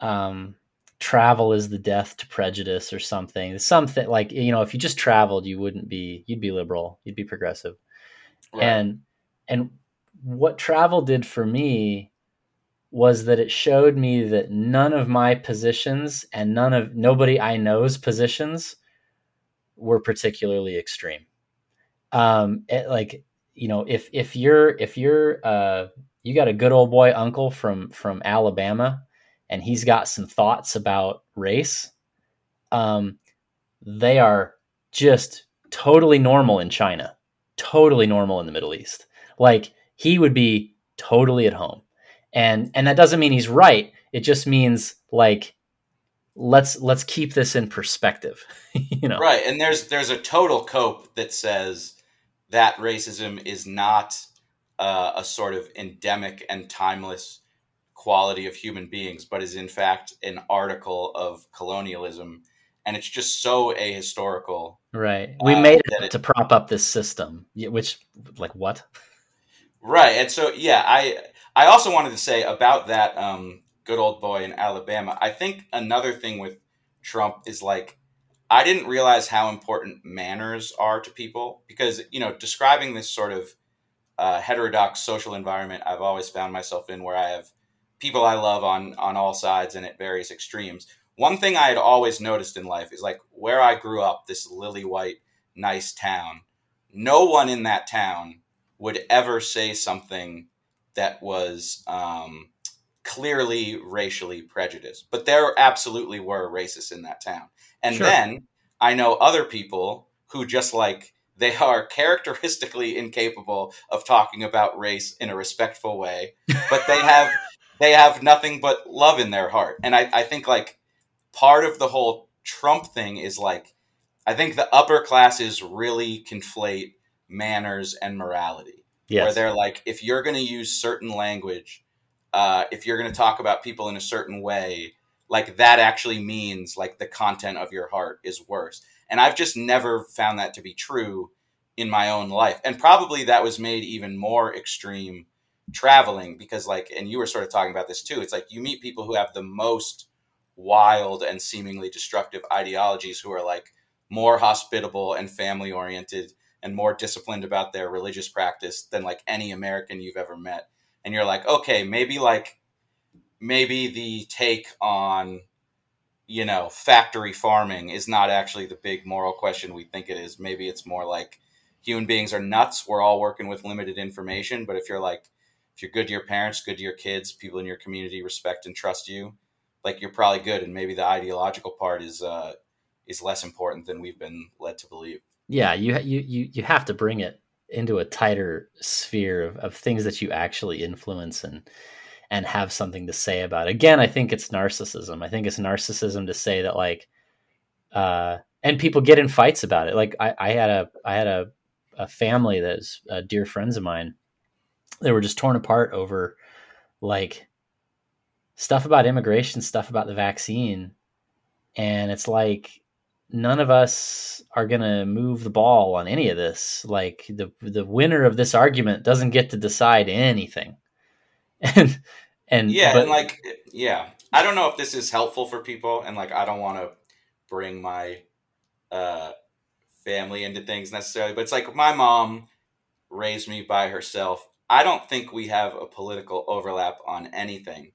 Speaker 1: um, travel is the death to prejudice or something. Something like, you know, if you just traveled, you wouldn't be, you'd be liberal, you'd be progressive. Right. And, and what travel did for me was that it showed me that none of my positions and none of nobody I know's positions were particularly extreme. Um, it, like you know, if if you're if you're uh, you got a good old boy uncle from from Alabama, and he's got some thoughts about race, um, they are just totally normal in China, totally normal in the Middle East. Like he would be totally at home. And and that doesn't mean he's right. It just means like let's let's keep this in perspective. <laughs> you know.
Speaker 2: Right. And there's there's a total cope that says that racism is not uh, a sort of endemic and timeless quality of human beings, but is in fact an article of colonialism. And it's just so ahistorical.
Speaker 1: Right. We uh, made it, it to prop up this system, which, like, what? <laughs>
Speaker 2: Right, and so yeah, I I also wanted to say about that um, good old boy in Alabama. I think another thing with Trump is like I didn't realize how important manners are to people because you know describing this sort of uh, heterodox social environment I've always found myself in where I have people I love on on all sides and at various extremes. one thing I had always noticed in life is like where I grew up, this lily white, nice town. No one in that town would ever say something that was um, clearly racially prejudiced, but there absolutely were racists in that town. And sure. then I know other people who just like they are characteristically incapable of talking about race in a respectful way, but they have <laughs> they have nothing but love in their heart. And I, I think like part of the whole Trump thing is like I think the upper classes really conflate manners and morality. Yes. Where they're like, if you're going to use certain language, uh, if you're going to talk about people in a certain way, like that actually means like the content of your heart is worse. And I've just never found that to be true in my own life. And probably that was made even more extreme traveling because like and you were sort of talking about this too. It's like you meet people who have the most wild and seemingly destructive ideologies who are like more hospitable and family oriented and more disciplined about their religious practice than like any American you've ever met. And you're like, okay, maybe like maybe the take on you know, factory farming is not actually the big moral question we think it is. Maybe it's more like human beings are nuts. We're all working with limited information. But if you're like, if you're good to your parents, good to your kids, people in your community respect and trust you, like you're probably good. And maybe the ideological part is uh, is less important than we've been led to believe.
Speaker 1: Yeah, you you you you have to bring it into a tighter sphere of, of things that you actually influence and and have something to say about. Again, I think it's narcissism. I think it's narcissism to say that like uh and people get in fights about it. Like I, I had a I had a, a family that's uh, dear friends of mine. They were just torn apart over like stuff about immigration, stuff about the vaccine. And it's like none of us are going to move the ball on any of this. Like the the winner of this argument doesn't get to decide anything. <laughs> and and
Speaker 2: yeah, but, and like yeah, I don't know if this is helpful for people, and like I don't want to bring my uh, family into things necessarily, but it's like my mom raised me by herself. I don't think we have a political overlap on anything,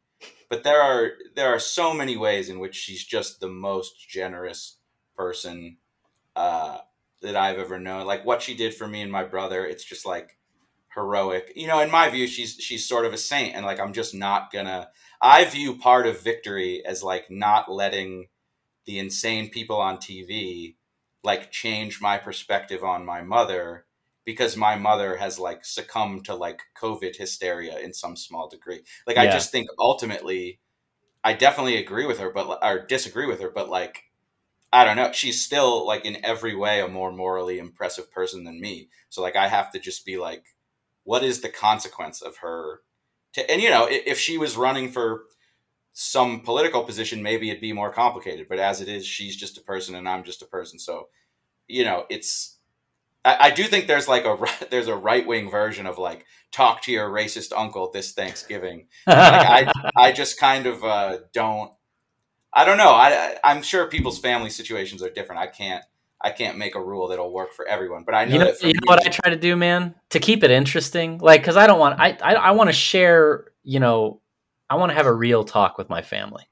Speaker 2: but there are there are so many ways in which she's just the most generous person uh, that I've ever known. Like what she did for me and my brother, it's just like heroic. You know, in my view, she's she's sort of a saint, and like I'm just not gonna. I view part of victory as like not letting the insane people on TV like change my perspective on my mother because my mother has like succumbed to like COVID hysteria in some small degree. Like yeah. I just think ultimately, I definitely agree with her, but or disagree with her, but like I don't know. She's still like in every way a more morally impressive person than me. So like I have to just be like what is the consequence of her to, and you know if she was running for some political position maybe it'd be more complicated but as it is she's just a person and i'm just a person so you know it's i, I do think there's like a <laughs> there's a right-wing version of like talk to your racist uncle this thanksgiving <laughs> like i i just kind of uh, don't i don't know i i'm sure people's family situations are different i can't I can't make a rule that'll work for everyone. But I know,
Speaker 1: you know, you know what I try to do, man, to keep it interesting. Like, because I don't want, I, I, I want to share. You know, I want to have a real talk with my family,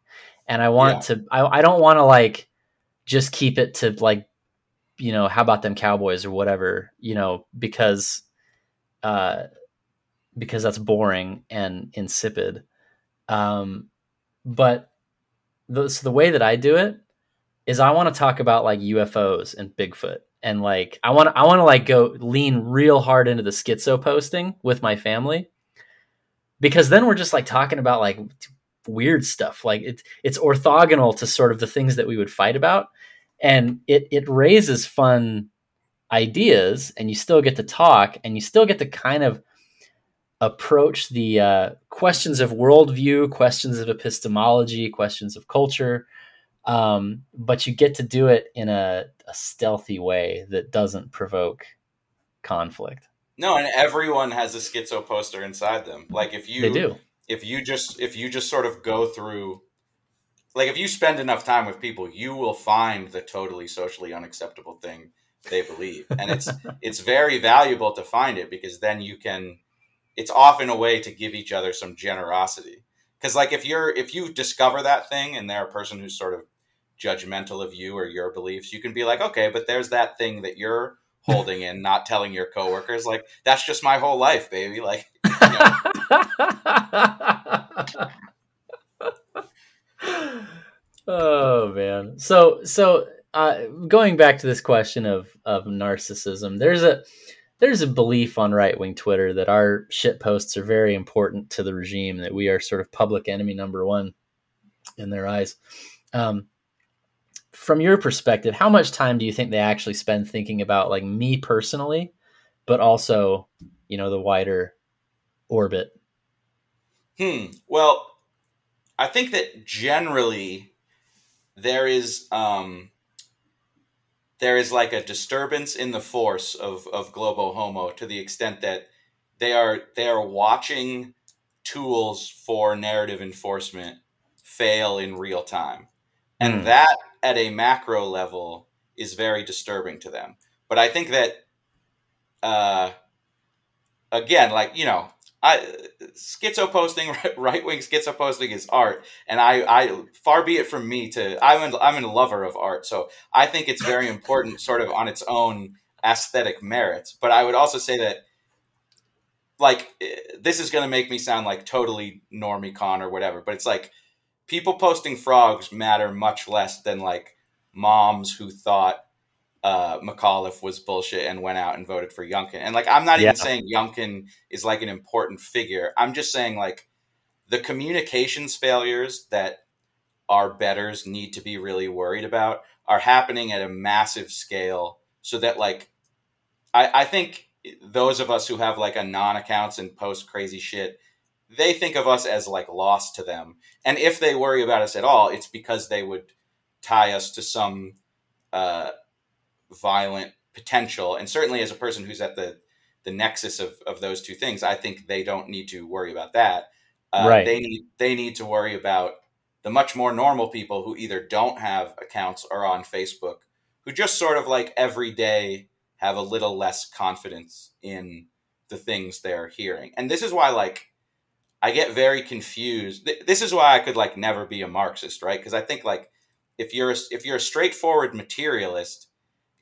Speaker 1: and I want yeah. to. I, I don't want to like just keep it to like, you know, how about them Cowboys or whatever. You know, because, uh, because that's boring and insipid. Um, but the, so the way that I do it is I want to talk about like UFOs and Bigfoot and like I want I want to like go lean real hard into the schizo posting with my family because then we're just like talking about like weird stuff. Like it's it's orthogonal to sort of the things that we would fight about and it it raises fun ideas and you still get to talk and you still get to kind of approach the uh, questions of worldview questions of epistemology questions of culture um, but you get to do it in a, a stealthy way that doesn't provoke conflict.
Speaker 2: No, and everyone has a schizo poster inside them. Like if you
Speaker 1: they do.
Speaker 2: If you just if you just sort of go through like if you spend enough time with people, you will find the totally socially unacceptable thing they believe. And it's <laughs> it's very valuable to find it because then you can it's often a way to give each other some generosity. Cuz like if you're if you discover that thing and they're a person who's sort of judgmental of you or your beliefs. You can be like, okay, but there's that thing that you're <laughs> holding in, not telling your coworkers. Like that's just my whole life, baby. Like. <laughs> You
Speaker 1: know. oh man. So so uh, going back to this question of of narcissism, there's a there's a belief on right wing Twitter that our shit posts are very important to the regime, that we are sort of public enemy number one in their eyes. Um, from your perspective, how much time do you think they actually spend thinking about like me personally, but also, you know, the wider orbit?
Speaker 2: Hmm. Well, I think that generally there is um, there is like a disturbance in the force of of Globo Homo to the extent that they are they are watching tools for narrative enforcement fail in real time. And mm. that at a macro level is very disturbing to them. But I think that uh again, like, you know, I, schizo posting, <laughs> right wing schizo posting is art, and I, I far be it from me to I'm a, I'm a lover of art, so I think it's very <laughs> important, sort of on its own aesthetic merits. But I would also say that, like, eh, this is going to make me sound like totally normie con or whatever, but it's like people posting frogs matter much less than like moms who thought uh, McAuliffe was bullshit and went out and voted for Youngkin. And like, I'm not yeah. even saying Youngkin is like an important figure. I'm just saying like the communications failures that our betters need to be really worried about are happening at a massive scale so that like I, I think those of us who have like a non accounts and post crazy shit they think of us as like lost to them and if they worry about us at all it's because they would tie us to some uh, violent potential. And certainly as a person who's at the the nexus of, of those two things, I think they don't need to worry about that. Uh, right. They need they need to worry about the much more normal people who either don't have accounts or on Facebook, who just sort of like every day have a little less confidence in the things they're hearing. And this is why like I get very confused. This is why I could like never be a Marxist, right? Because I think like if you're a, if you're a straightforward materialist,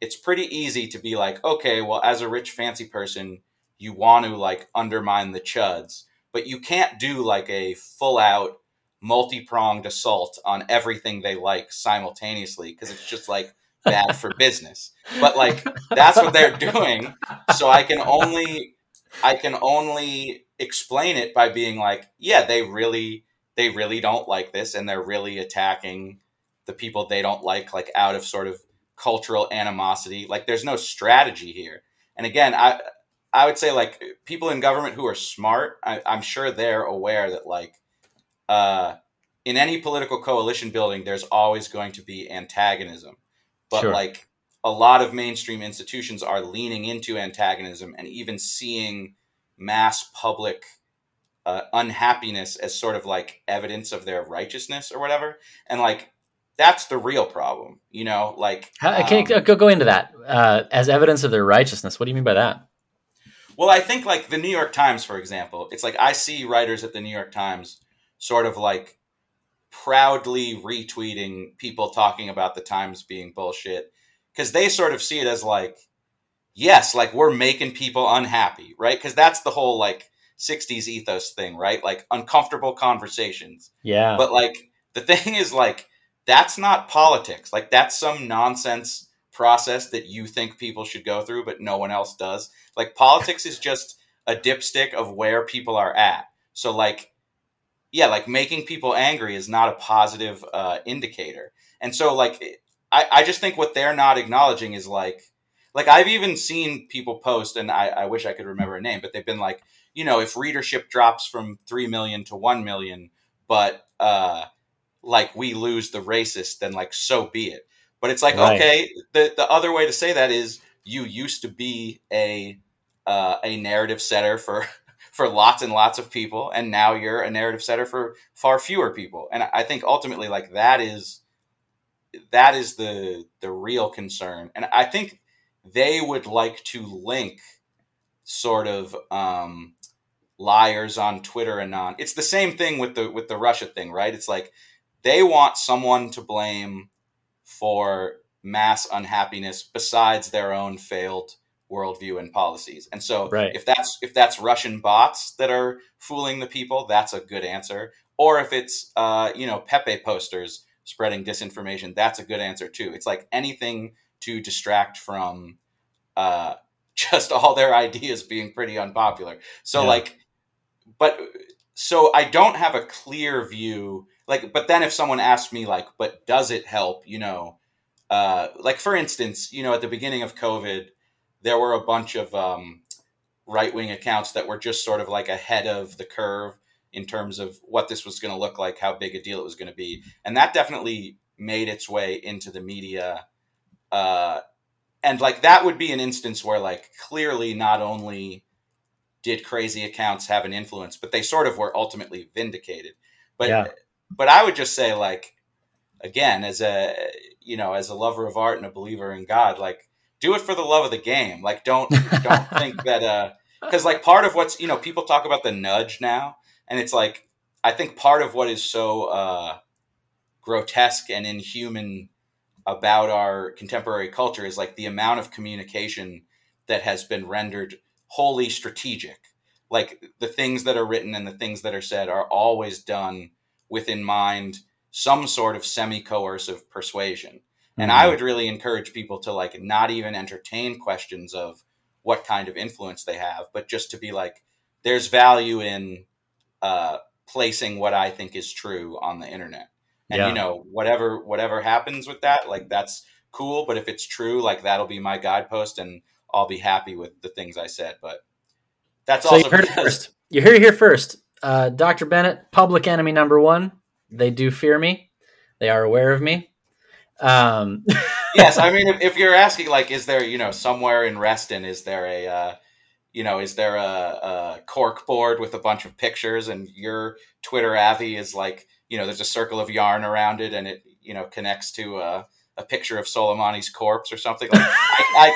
Speaker 2: it's pretty easy to be like, okay, well, as a rich fancy person, you want to like undermine the chuds, but you can't do like a full out multi pronged assault on everything they like simultaneously because it's just like bad for <laughs> business. But like that's what they're doing. So I can only I can only explain it by being like, yeah, they really they really don't like this and they're really attacking the people they don't like like out of sort of cultural animosity. Like there's no strategy here. And again, I I would say like people in government who are smart, I, am sure they're aware that like uh, in any political coalition building, there's always going to be antagonism. But sure. like a lot of mainstream institutions are leaning into antagonism and even seeing mass public uh, unhappiness as sort of like evidence of their righteousness or whatever. And like that's the real problem. You know, like
Speaker 1: How, can um, go go into that uh, as evidence of their righteousness. What do you mean by that?
Speaker 2: Well, I think like the New York Times, for example, it's like I see writers at the New York Times sort of like proudly retweeting people talking about the Times being bullshit because they sort of see it as like, yes, like we're making people unhappy, right? Because that's the whole like 60s ethos thing, right? Like uncomfortable conversations.
Speaker 1: Yeah.
Speaker 2: But like the <laughs> thing is like that's not politics. Like that's some nonsense process that you think people should go through, but no one else does. Like politics is just a dipstick of where people are at. So like, yeah, like making people angry is not a positive uh, indicator. And so like, I, I just think what they're not acknowledging is like, like I've even seen people post, and I, I wish I could remember a name, but they've been like, you know, if readership drops from three million to one million, but uh, like we lose the racist, then like so be it. But it's like right. okay, the the other way to say that is you used to be a uh, a narrative setter for <laughs> for lots and lots of people, and now you're a narrative setter for far fewer people. And I think ultimately, like that is that is the the real concern. And I think they would like to link sort of um, liars on Twitter and on. It's the same thing with the with the Russia thing, right? It's like they want someone to blame for mass unhappiness besides their own failed worldview and policies. And so
Speaker 1: right.
Speaker 2: if that's if that's Russian bots that are fooling the people, that's a good answer. Or if it's uh, you know Pepe posters spreading disinformation, that's a good answer too. It's like anything to distract from uh, <laughs> just all their ideas being pretty unpopular. So yeah. like, but so I don't have a clear view. Like, but then if someone asked me like, but does it help? You know, uh, like for instance, you know, at the beginning of COVID, there were a bunch of um, right wing accounts that were just sort of like ahead of the curve in terms of what this was going to look like, how big a deal it was going to be, and that definitely made its way into the media. Uh, and like that would be an instance where like clearly not only did crazy accounts have an influence, but they sort of were ultimately vindicated. But yeah. But I would just say like again as a you know as a lover of art and a believer in God, like do it for the love of the game. Like don't don't <laughs> think that uh because like part of what's you know people talk about the nudge now, and it's like I think part of what is so uh grotesque and inhuman about our contemporary culture is like the amount of communication that has been rendered wholly strategic. Like the things that are written and the things that are said are always done with in mind some sort of semi coercive persuasion. Mm-hmm. And I would really encourage people to like not even entertain questions of what kind of influence they have, but just to be like, there's value in uh, placing what I think is true on the internet and yeah. you know whatever whatever happens with that like that's cool but if it's true like that'll be my guidepost and i'll be happy with the things i said but that's so also
Speaker 1: you heard because... it first you hear it here first uh, dr bennett public enemy number one. They do fear me. They are aware of me. Um... <laughs>
Speaker 2: yes i mean if, if, you're asking like is there you know somewhere in reston is there a uh, you know, is there a, a, cork board with a bunch of pictures and your Twitter avy is like you know, there's a circle of yarn around it and it, you know, connects to a, a picture of Soleimani's corpse or something. Like, I,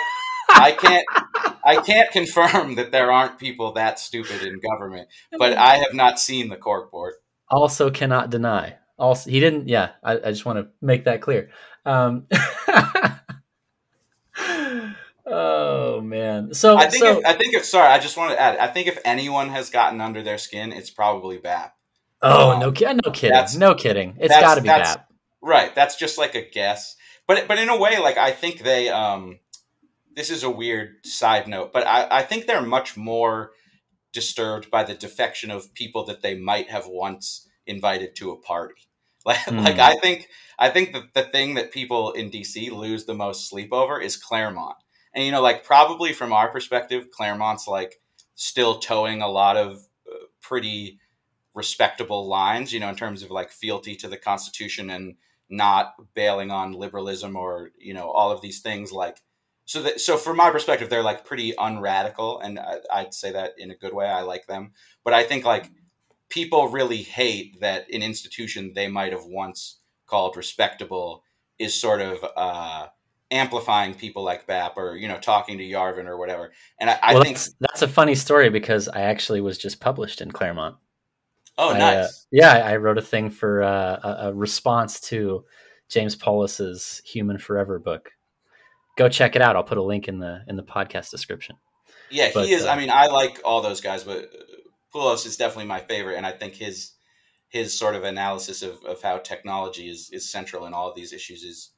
Speaker 2: I, I can't, I can't confirm that there aren't people that stupid in government, but I have not seen the cork board.
Speaker 1: Also, cannot deny. Also, he didn't. Yeah, I, I just want to make that clear. Um, <laughs> oh man. So
Speaker 2: I think
Speaker 1: so,
Speaker 2: if, I think if sorry, I just want to add. I think if anyone has gotten under their skin, it's probably BAP.
Speaker 1: Oh um, no, no kidding, no kidding. It's got to be that.
Speaker 2: Right, that's just like a guess. But but in a way, like I think they. um This is a weird side note, but I, I think they're much more disturbed by the defection of people that they might have once invited to a party. <laughs> Like, mm. like I think I think that the thing that people in DC lose the most sleep over is Claremont. And you know, like probably from our perspective, Claremont's like still towing a lot of uh, pretty respectable lines, you know, in terms of like fealty to the Constitution and not bailing on liberalism or you know all of these things. Like, so that so from my perspective, they're like pretty unradical, and I, I'd say that in a good way. I like them, but I think like people really hate that an institution they might have once called respectable is sort of uh, amplifying people like BAP or you know talking to Yarvin or whatever. And I, I well, think
Speaker 1: that's, that's, a funny story because I actually was just published in Claremont.
Speaker 2: Oh,
Speaker 1: I,
Speaker 2: nice.
Speaker 1: Uh, yeah, I wrote a thing for uh, a, a, response to James Poulos's Human Forever book. Go check it out. I'll put a link in the in the podcast description.
Speaker 2: Yeah, but, he is. Uh, I mean, I like all those guys, but Poulos is definitely my favorite, and I think his his sort of analysis of, of how technology is is central in all of these issues is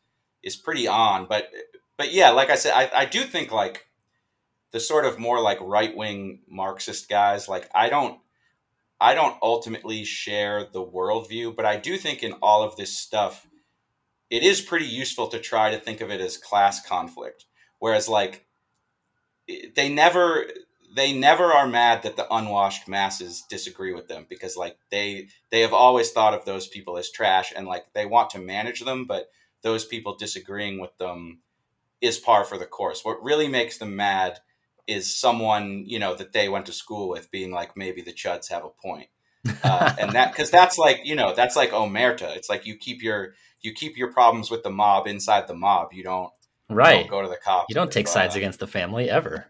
Speaker 2: is pretty on. But but yeah, like I said, I, I do think like the sort of more like right wing Marxist guys, like I don't I don't ultimately share the worldview, but I do think in all of this stuff, it is pretty useful to try to think of it as class conflict. Whereas, like, they never they never are mad that the unwashed masses disagree with them because like they they have always thought of those people as trash and like they want to manage them but those people disagreeing with them is par for the course. What really makes them mad is someone you know that they went to school with being like maybe the chuds have a point. Uh, and that because that's like you know that's like omerta. It's like you keep your you keep your problems with the mob inside the mob you don't
Speaker 1: right
Speaker 2: you don't go to the cops
Speaker 1: you don't take sides against the family ever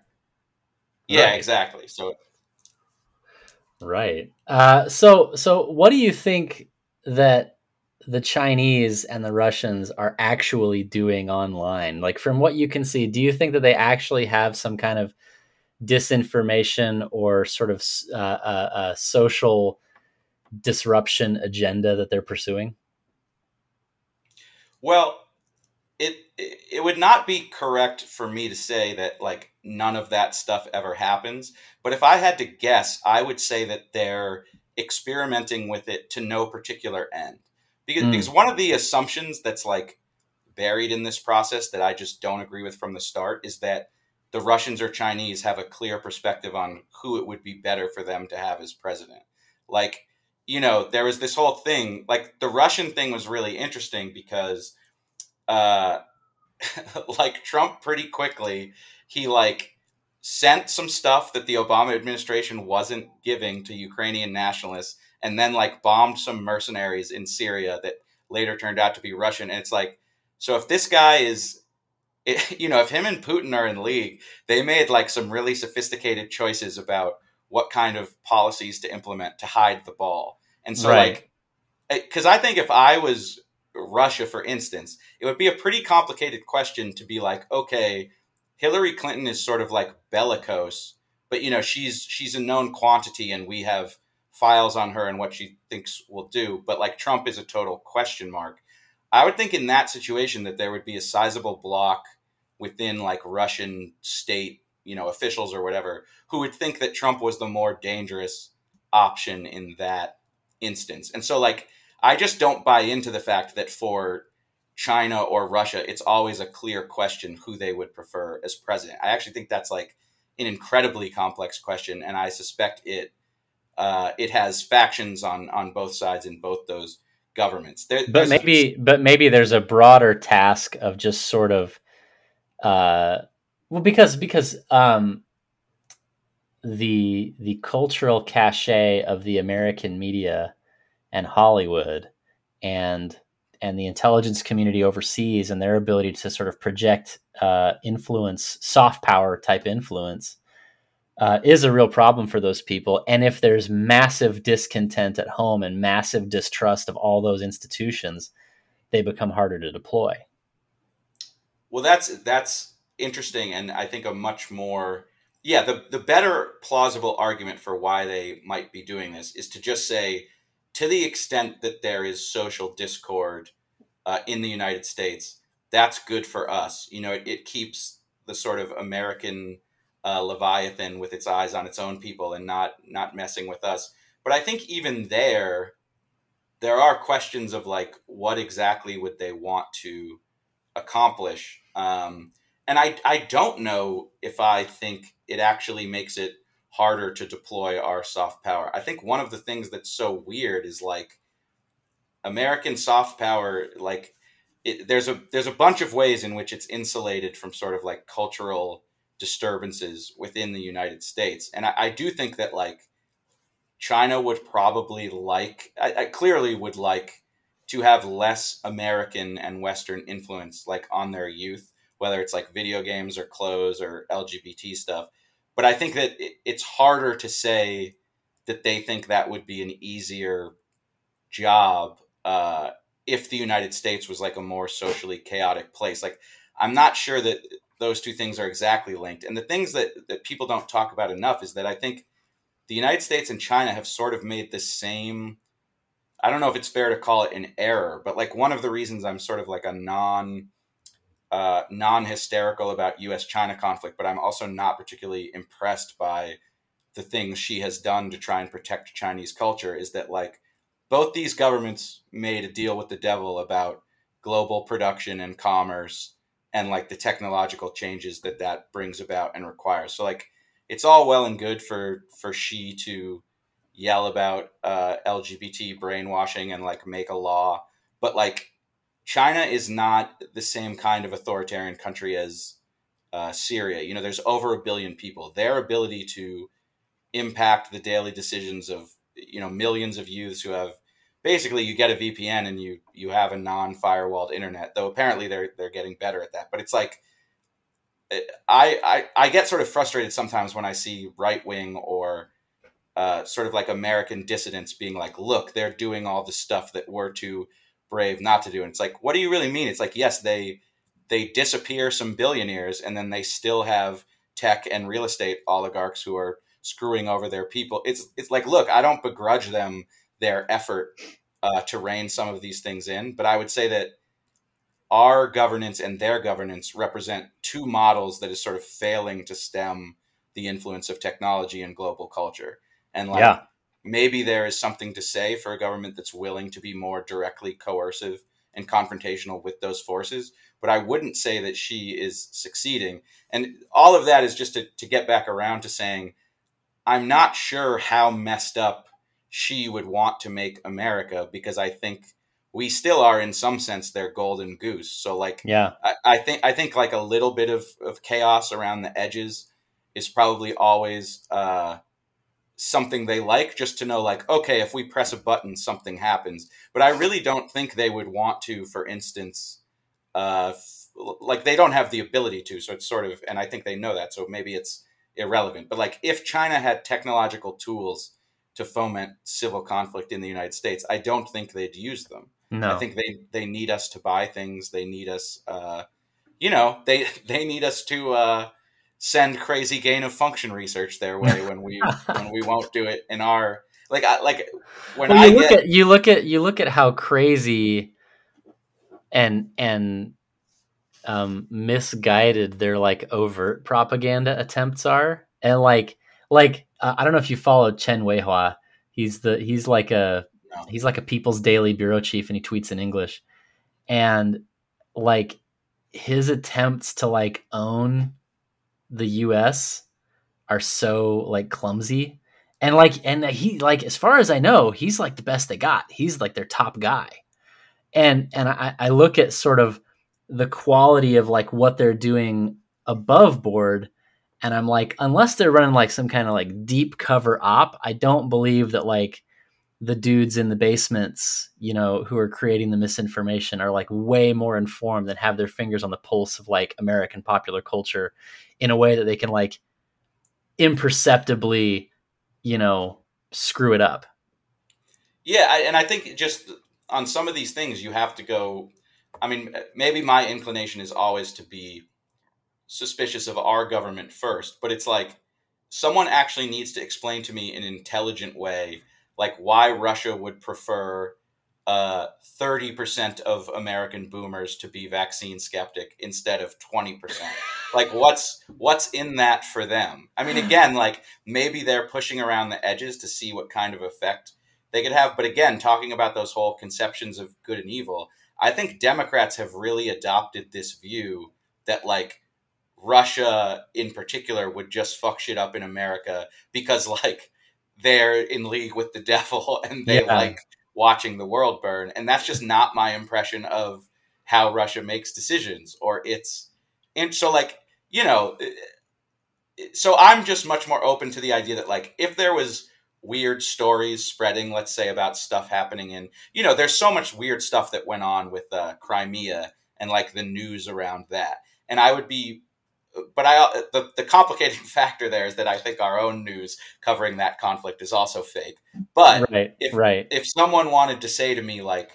Speaker 2: yeah right. exactly so
Speaker 1: right uh, so so what do you think that the Chinese and the Russians are actually doing online? Like, from what you can see, do you think that they actually have some kind of disinformation or sort of uh, uh, uh, social disruption agenda that they're pursuing?
Speaker 2: Well, it it would not be correct for me to say that like none of that stuff ever happens. But if I had to guess, I would say that they're experimenting with it to no particular end. Because, mm. because one of the assumptions that's like buried in this process that I just don't agree with from the start is that the Russians or Chinese have a clear perspective on who it would be better for them to have as president. Like, you know, there was this whole thing, like the Russian thing was really interesting because uh <laughs> like Trump pretty quickly he like sent some stuff that the Obama administration wasn't giving to Ukrainian nationalists and then like bombed some mercenaries in Syria that later turned out to be Russian. And it's like so if this guy is it, <laughs> you know if him and Putin are in league they made like some really sophisticated choices about what kind of policies to implement to hide the ball and so right. like because I think if I was Russia, for instance, it would be a pretty complicated question to be like, okay, Hillary Clinton is sort of like bellicose, but you know, she's she's a known quantity and we have files on her and what she thinks will do, but like Trump is a total question mark. I would think in that situation that there would be a sizable block within like Russian state, you know, officials or whatever who would think that Trump was the more dangerous option in that instance. And so like I just don't buy into the fact that for China or Russia, it's always a clear question who they would prefer as president. I actually think that's like an incredibly complex question, and I suspect it uh, it has factions on on both sides in both those governments.
Speaker 1: There, but maybe, but maybe there's a broader task of just sort of, uh, well, because because um, the the cultural cachet of the American media and Hollywood and and the intelligence community overseas and their ability to sort of project uh, influence, soft power type influence, uh, is a real problem for those people. And if there's massive discontent at home and massive distrust of all those institutions, they become harder to deploy.
Speaker 2: Well, that's that's interesting, and I think a much more yeah the the better plausible argument for why they might be doing this is to just say to the extent that there is social discord uh, in the United States, that's good for us. You know, it, it keeps the sort of American uh, Leviathan with its eyes on its own people and not not messing with us. But I think even there, there are questions of like what exactly would they want to accomplish. Um, and I I don't know if I think it actually makes it harder to deploy our soft power. I think one of the things that's so weird is like American soft power like it, there's a there's a bunch of ways in which it's insulated from sort of like cultural disturbances within the United States. And I, I do think that like China would probably like I, I clearly would like to have less American and Western influence like on their youth, whether it's like video games or clothes or LGBT stuff but I think that it's harder to say that they think that would be an easier job uh, if the United States was like a more socially chaotic place. Like, I'm not sure that those two things are exactly linked. And the things that, that people don't talk about enough is that I think the United States and China have sort of made the same. I don't know if it's fair to call it an error, but like one of the reasons I'm sort of like a non uh, non hysterical about US China conflict, but I'm also not particularly impressed by the things Xi has done to try and protect Chinese culture. Is that like both these governments made a deal with the devil about global production and commerce and like the technological changes that that brings about and requires. So like it's all well and good for for Xi to yell about uh, LGBT brainwashing and like make a law, but like China is not the same kind of authoritarian country as uh, Syria. You know, there's over a billion people. Their ability to impact the daily decisions of you know millions of youths who have basically you get a VPN and you you have a non-firewalled internet. Though apparently they're they're getting better at that. But it's like I I, I get sort of frustrated sometimes when I see right wing or uh, sort of like American dissidents being like, look, they're doing all the stuff that we're too brave not to do it. It's like, what do you really mean? It's like, yes, they they disappear some billionaires, and then they still have tech and real estate oligarchs who are screwing over their people. It's it's like, look, I don't begrudge them their effort uh, to rein some of these things in, but I would say that our governance and their governance represent two models that is sort of failing to stem the influence of technology and global culture. And like yeah. Maybe there is something to say for a government that's willing to be more directly coercive and confrontational with those forces. But I wouldn't say that Xi is succeeding. And all of that is just to, to get back around to saying, I'm not sure how messed up Xi would want to make America because I think we still are in some sense their golden goose. So like
Speaker 1: yeah,
Speaker 2: I, I think I think like a little bit of, of chaos around the edges is probably always uh, something they like just to know like okay if we press a button something happens. But i really don't think they would want to for instance uh, f- like they don't have the ability to so it's sort of and i think they know that so maybe it's irrelevant. But like if china had technological tools to foment civil conflict in the united states i don't think they'd use them. No. i think they they need us to buy things. They need us uh, you know they <laughs> they need us to uh, send crazy gain of function research their way <laughs> when we when we won't do it in our like I, like when well,
Speaker 1: you
Speaker 2: I
Speaker 1: look
Speaker 2: get,
Speaker 1: at you look at you look at how crazy and and um, misguided their like overt propaganda attempts are. And like like uh, I don't know if you follow Chen Weihua. He's the he's like a no. he's like a People's Daily bureau chief and he tweets in English. And like his attempts to like own the US are so like clumsy. And like and he like as far as I know he's like the best they got. He's like their top guy. And and I, I look at sort of the quality of like what they're doing above board and I'm like unless they're running like some kind of like deep cover op I don't believe that like the dudes in the basements, you know, who are creating the misinformation are like way more informed and have their fingers on the pulse of like American popular culture in a way that they can like imperceptibly, you know, screw it up.
Speaker 2: Yeah, I, and I think just on some of these things, you have to go. I mean, maybe my inclination is always to be suspicious of our government first, but it's like someone actually needs to explain to me in an intelligent way, like why Russia would prefer uh, 30% of American boomers to be vaccine skeptic instead of 20%. like what's what's in that for them? I mean again, <sighs> like maybe they're pushing around the edges to see what kind of effect they could have, but again, talking about those whole conceptions of good and evil, I think Democrats have really adopted this view that like Russia in particular would just fuck shit up in America because like they're in league with the <laughs> devil and they yeah. like watching the world burn. And that's just not my impression of how Russia makes decisions or its. And so, like, you know, so I'm just much more open to the idea that, like, if there was weird stories spreading, let's say, about stuff happening in, you know, there's so much weird stuff that went on with uh, Crimea and like the news around that. And I would be but I uh, the, the complicating <laughs> factor there is that I think our own news covering that conflict is also fake. But
Speaker 1: right,
Speaker 2: if
Speaker 1: right.
Speaker 2: if someone wanted to say to me like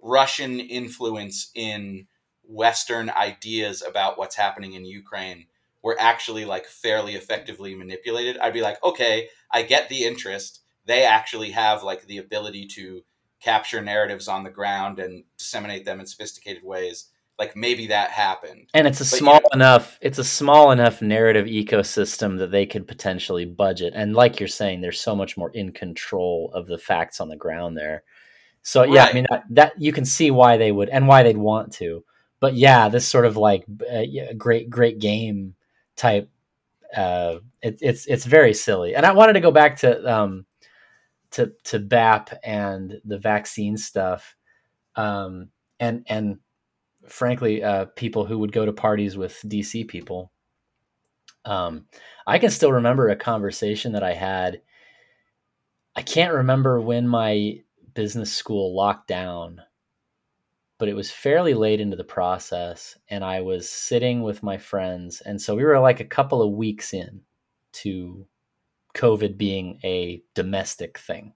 Speaker 2: Russian influence in Western ideas about what's happening in Ukraine were actually like fairly effectively manipulated, I'd be like, okay, I get the interest. They actually have like the ability to capture narratives on the ground and disseminate them in sophisticated ways like maybe that happened.
Speaker 1: And it's a but, small enough it's a small enough narrative ecosystem that they could potentially budget. And like you're saying, there's so much more in control of the facts on the ground there. So yeah, right. I mean that, that, you can see why they would and why they'd want to. But yeah, this sort of like uh, great great game type uh it, it's it's very silly. And I wanted to go back to um to to BAP and the vaccine stuff. Um and and frankly, uh, people who would go to parties with DC people. Um, I can still remember a conversation that I had. I can't remember when my business school locked down, but it was fairly late into the process, and I was sitting with my friends, and so we were like a couple of weeks in to COVID being a domestic thing.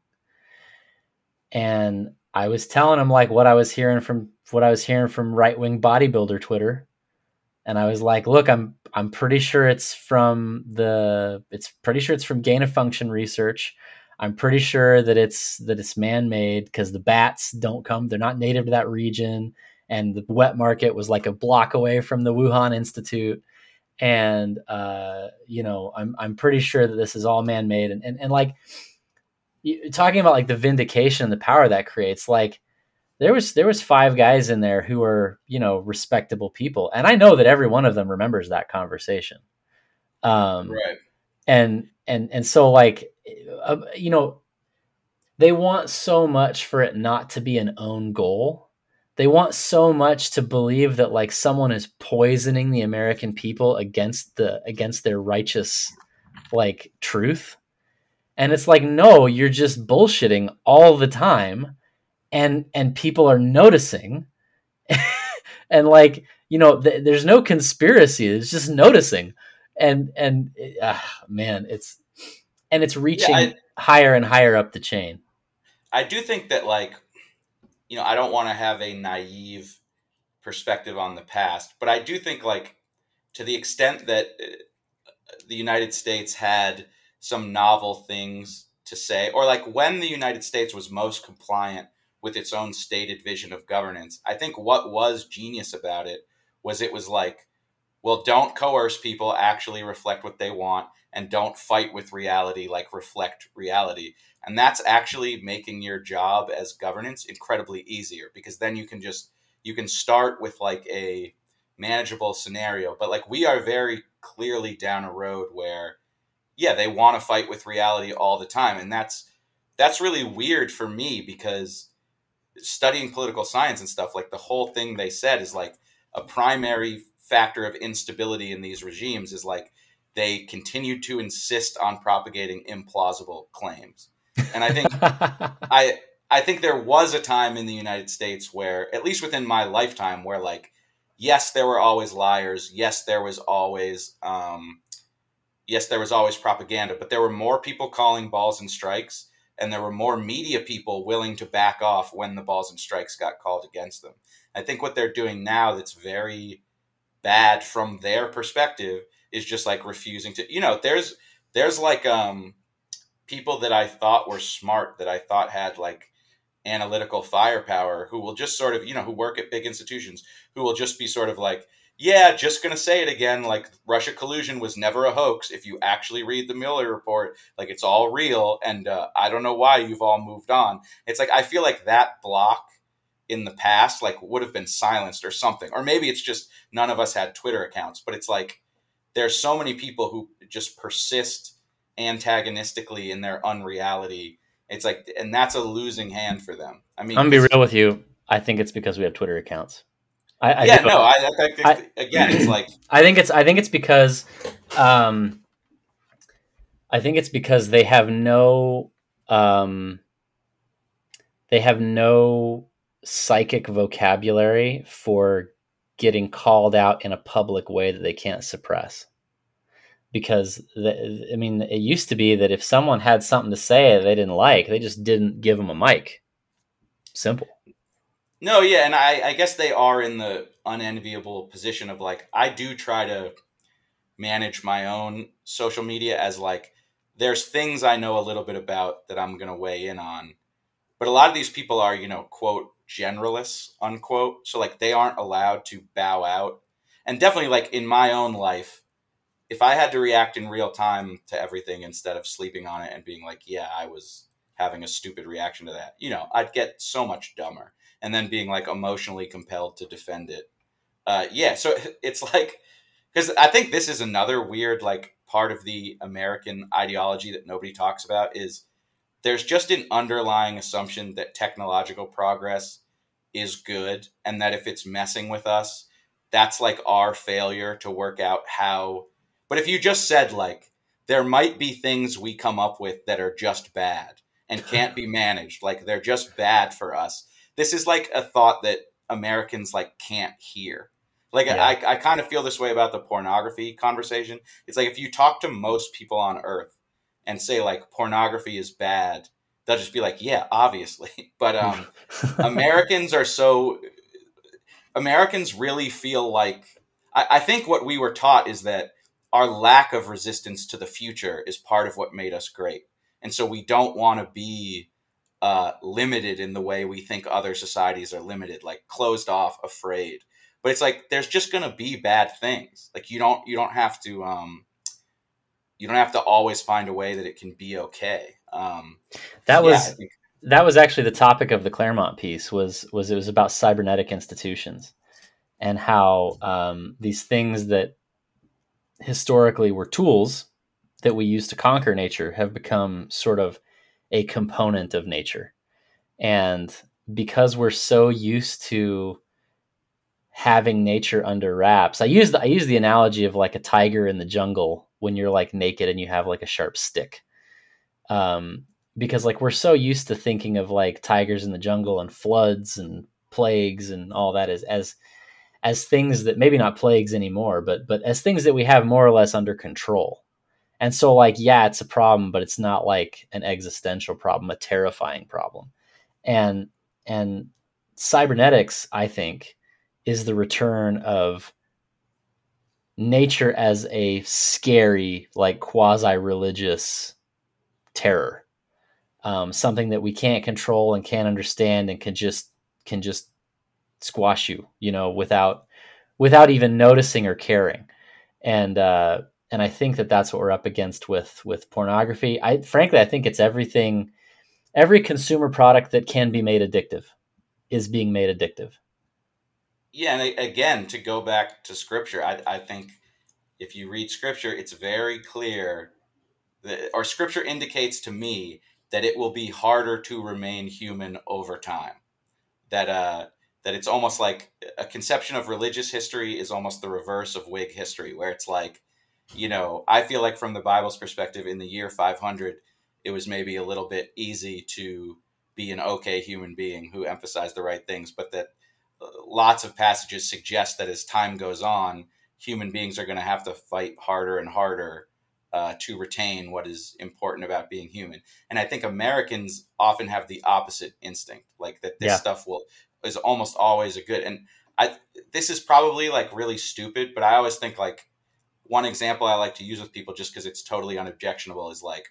Speaker 1: And I was telling them like what I was hearing from what I was hearing from right wing bodybuilder Twitter, and I was like, look, I'm I'm pretty sure it's from the it's pretty sure it's from gain of function research. I'm pretty sure that it's that it's man made because the bats don't come; they're not native to that region, and the wet market was like a block away from the Wuhan Institute. And uh, you know I'm I'm pretty sure that this is all man made and, and and like talking about like the vindication and the power that creates like there was there was five guys in there who were you know respectable people. And I know that every one of them remembers that conversation. Um,
Speaker 2: right.
Speaker 1: and and and so like uh, you know they want so much for it not to be an own goal. They want so much to believe that like someone is poisoning the American people against the against their righteous like truth. And it's like no, you're just bullshitting all the time and and people are noticing. <laughs> and like, you know, th- there's no conspiracy, it's just noticing. And and uh, man, it's and it's reaching yeah, I, higher and higher up the chain.
Speaker 2: I do think that like you know, I don't want to have a naive perspective on the past, but I do think like to the extent that uh, the United States had some novel things to say, or like when the United States was most compliant with its own stated vision of governance, I think what was genius about it was it was like, well, don't coerce people, actually reflect what they want, and don't fight with reality, like reflect reality. And that's actually making your job as governance incredibly easier because then you can just you can start with like a manageable scenario. But like we are very clearly down a road where yeah, they want to fight with reality all the time. And that's that's really weird for me because studying political science and stuff, like the whole thing they said is like a primary factor of instability in these regimes is like they continue to insist on propagating implausible claims. And I think <laughs> I I think there was a time in the United States where, at least within my lifetime, where like, yes, there were always liars. Yes, there was always um, yes, there was always propaganda, but there were more people calling balls and strikes, and there were more media people willing to back off when the balls and strikes got called against them. I think what they're doing now that's very bad from their perspective is just like refusing to you know there's there's like um people that I thought were smart, that I thought had like analytical firepower, who will just sort of, you know, who work at big institutions, who will just be sort of like, yeah, just going to say it again. Like Russia collusion was never a hoax. If you actually read the Mueller report, like it's all real. And uh, I don't know why you've all moved on. It's like, I feel like that block in the past, like would have been silenced or something. Or maybe it's just none of us had Twitter accounts, but it's like, there's so many people who just persist antagonistically in their unreality. It's like, and that's a losing hand for them. I mean,
Speaker 1: I'm gonna be real with you. I think it's because we have Twitter accounts.
Speaker 2: I, I yeah, no, I, I, I, again, it's like
Speaker 1: I think it's I think it's because, um, I think it's because they have no, um, they have no psychic vocabulary for getting called out in a public way that they can't suppress because the, I mean, it used to be that if someone had something to say they didn't like, they just didn't give them a mic. Simple.
Speaker 2: No, yeah, and I, I guess they are in the unenviable position of like I do try to manage my own social media as like there's things I know a little bit about that I'm gonna weigh in on, but a lot of these people are you know quote generalists unquote, so like they aren't allowed to bow out, and definitely like in my own life if I had to react in real time to everything instead of sleeping on it and being like, yeah, I was having a stupid reaction to that, you know, I'd get so much dumber. And then being like emotionally compelled to defend it. Uh, yeah, so <laughs> it's like, because I think this is another weird, like, part of the American ideology that nobody talks about is there's just an underlying assumption that technological progress is good and that if it's messing with us, that's like our failure to work out how but if you just said like there might be things we come up with that are just bad and can't be <laughs> managed, like they're just bad for us. This is like a thought that Americans like can't hear. Like yeah. I, I kind of feel this way about the pornography conversation. It's like if you talk to most people on earth and say like pornography is bad, they'll just be like, yeah, obviously. <laughs> But um, <laughs> Americans are so Americans really feel like I, I think what we were taught is that our lack of resistance to the future is part of what made us great, and so we don't want to be uh, limited in the way we think other societies are limited, like closed off, afraid. But it's like there's just gonna be bad things. Like you don't you don't have to um, you don't have to always find a way that it can be okay. Um,
Speaker 1: that was yeah, that was actually the topic of the Claremont piece. Was was it was about cybernetic institutions and how um, these things that historically were tools that we use to conquer nature have become sort of a component of nature. And because we're so used to having nature under wraps, I use the I use the analogy of like a tiger in the jungle when you're like naked and you have like a sharp stick. Um, because like we're so used to thinking of like tigers in the jungle and floods and plagues and all that as as as things that maybe not plagues anymore, but but as things that we have more or less under control. And so, like, yeah, it's a problem, but it's not like an existential problem, a terrifying problem. And and cybernetics, I think, is the return of nature as a scary, like quasi-religious terror, um, something that we can't control and can't understand and can just can just squash you, you know, without without even noticing or caring. And uh, and I think that that's what we're up against with with pornography. I frankly I think it's everything every consumer product that can be made addictive is being made addictive.
Speaker 2: Yeah, and again, to go back to scripture, I, I think if you read scripture, it's very clear that, or scripture indicates to me that it will be harder to remain human over time. That uh, that it's almost like a conception of religious history is almost the reverse of Whig history, where it's like you know, I feel like from the Bible's perspective, in the year 500, it was maybe a little bit easy to be an okay human being who emphasized the right things, but that uh, lots of passages suggest that as time goes on, human beings are going to have to fight harder and harder uh, to retain what is important about being human. And I think Americans often have the opposite instinct, like that this yeah. stuff will is almost always a good. And I this is probably like really stupid, but I always think like one example I like to use with people just because it's totally unobjectionable is like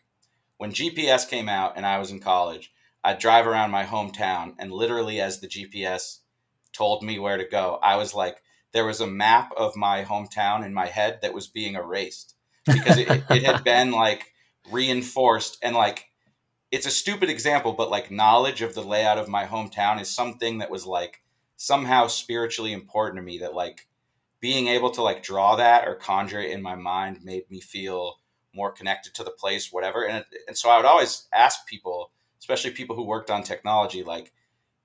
Speaker 2: when GPS came out and I was in college, I'd drive around my hometown and literally as the GPS told me where to go, I was like, there was a map of my hometown in my head that was being erased because it, it had <laughs> been like reinforced and like it's a stupid example, but like knowledge of the layout of my hometown is something that was like somehow spiritually important to me that like being able to like draw that or conjure it in my mind made me feel more connected to the place, whatever. And and so I would always ask people, especially people who worked on technology, like,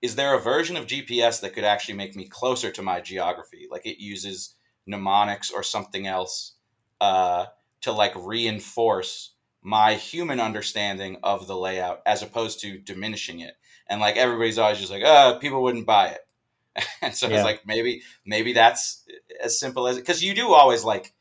Speaker 2: is there a version of GPS that could actually make me closer to my geography? Like it uses mnemonics or something else uh, to like reinforce my human understanding of the layout as opposed to diminishing it. And like everybody's always just like, oh, people wouldn't buy it. And <laughs> so yeah. it's like maybe maybe that's as simple as it because you do always like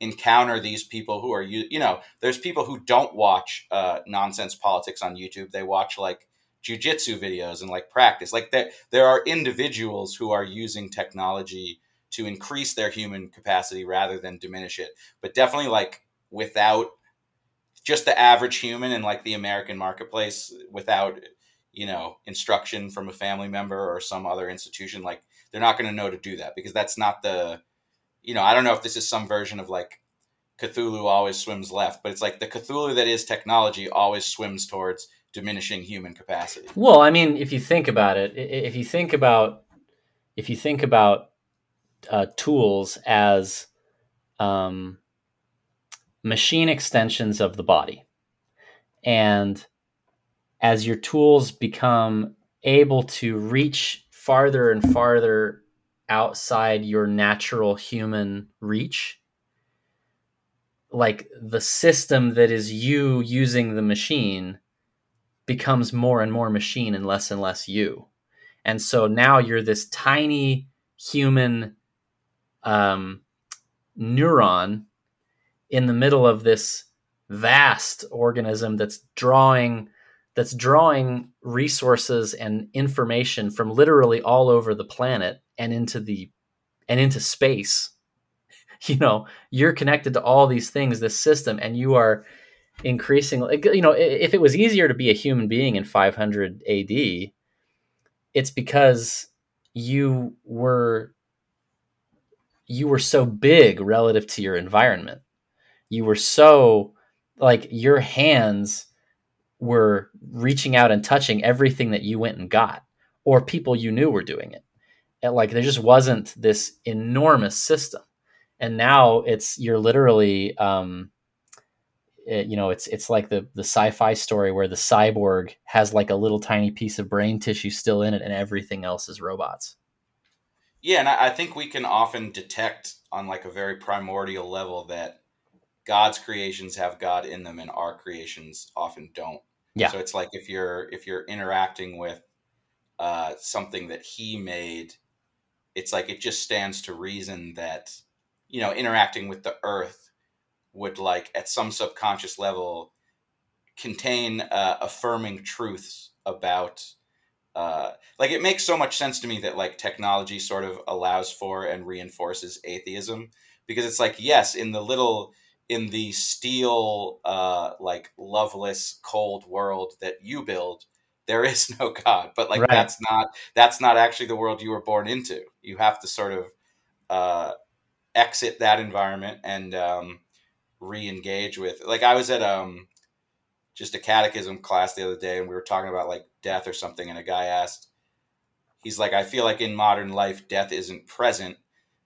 Speaker 2: encounter these people who are you you know there's people who don't watch uh, nonsense politics on YouTube. They watch like jujitsu videos and like practice. Like there there are individuals who are using technology to increase their human capacity rather than diminish it. But definitely like without just the average human in like the American marketplace without you know instruction from a family member or some other institution like they're not going to know to do that because that's not the you know i don't know if this is some version of like cthulhu always swims left but it's like the cthulhu that is technology always swims towards diminishing human capacity.
Speaker 1: Well i mean if you think about it if you think about if you think about uh, tools as um, machine extensions of the body and as your tools become able to reach farther and farther outside your natural human reach like the system that is you using the machine becomes more and more machine and less and less you. And so now you're this tiny human um, neuron in the middle of this vast organism that's drawing that's drawing resources and information from literally all over the planet and into the and into space. <laughs> You know you're connected to all these things this system and you are increasingly you know if it was easier to be a human being in 500 AD it's because you were you were so big relative to your environment. You were so like your hands were reaching out and touching everything that you went and got or people you knew were doing it. And like there just wasn't this enormous system. And now it's you're literally um it, you know it's it's like the the sci-fi story where the cyborg has like a little tiny piece of brain tissue still in it and everything else is robots.
Speaker 2: Yeah and i think we can often detect on like a very primordial level that god's creations have god in them and our creations often don't
Speaker 1: yeah.
Speaker 2: So it's like if you're if you're interacting with uh, something that he made it's like it just stands to reason that you know interacting with the earth would like at some subconscious level contain uh, affirming truths about uh, like it makes so much sense to me that like technology sort of allows for and reinforces atheism because it's like yes in the little in the steel uh, like loveless cold world that you build there is no <laughs> god but like right. that's not that's not actually the world you were born into you have to sort of uh, exit that environment and um, re-engage with like i was at um just a catechism class the other day and we were talking about like death or something and a guy asked he's like i feel like in modern life death isn't present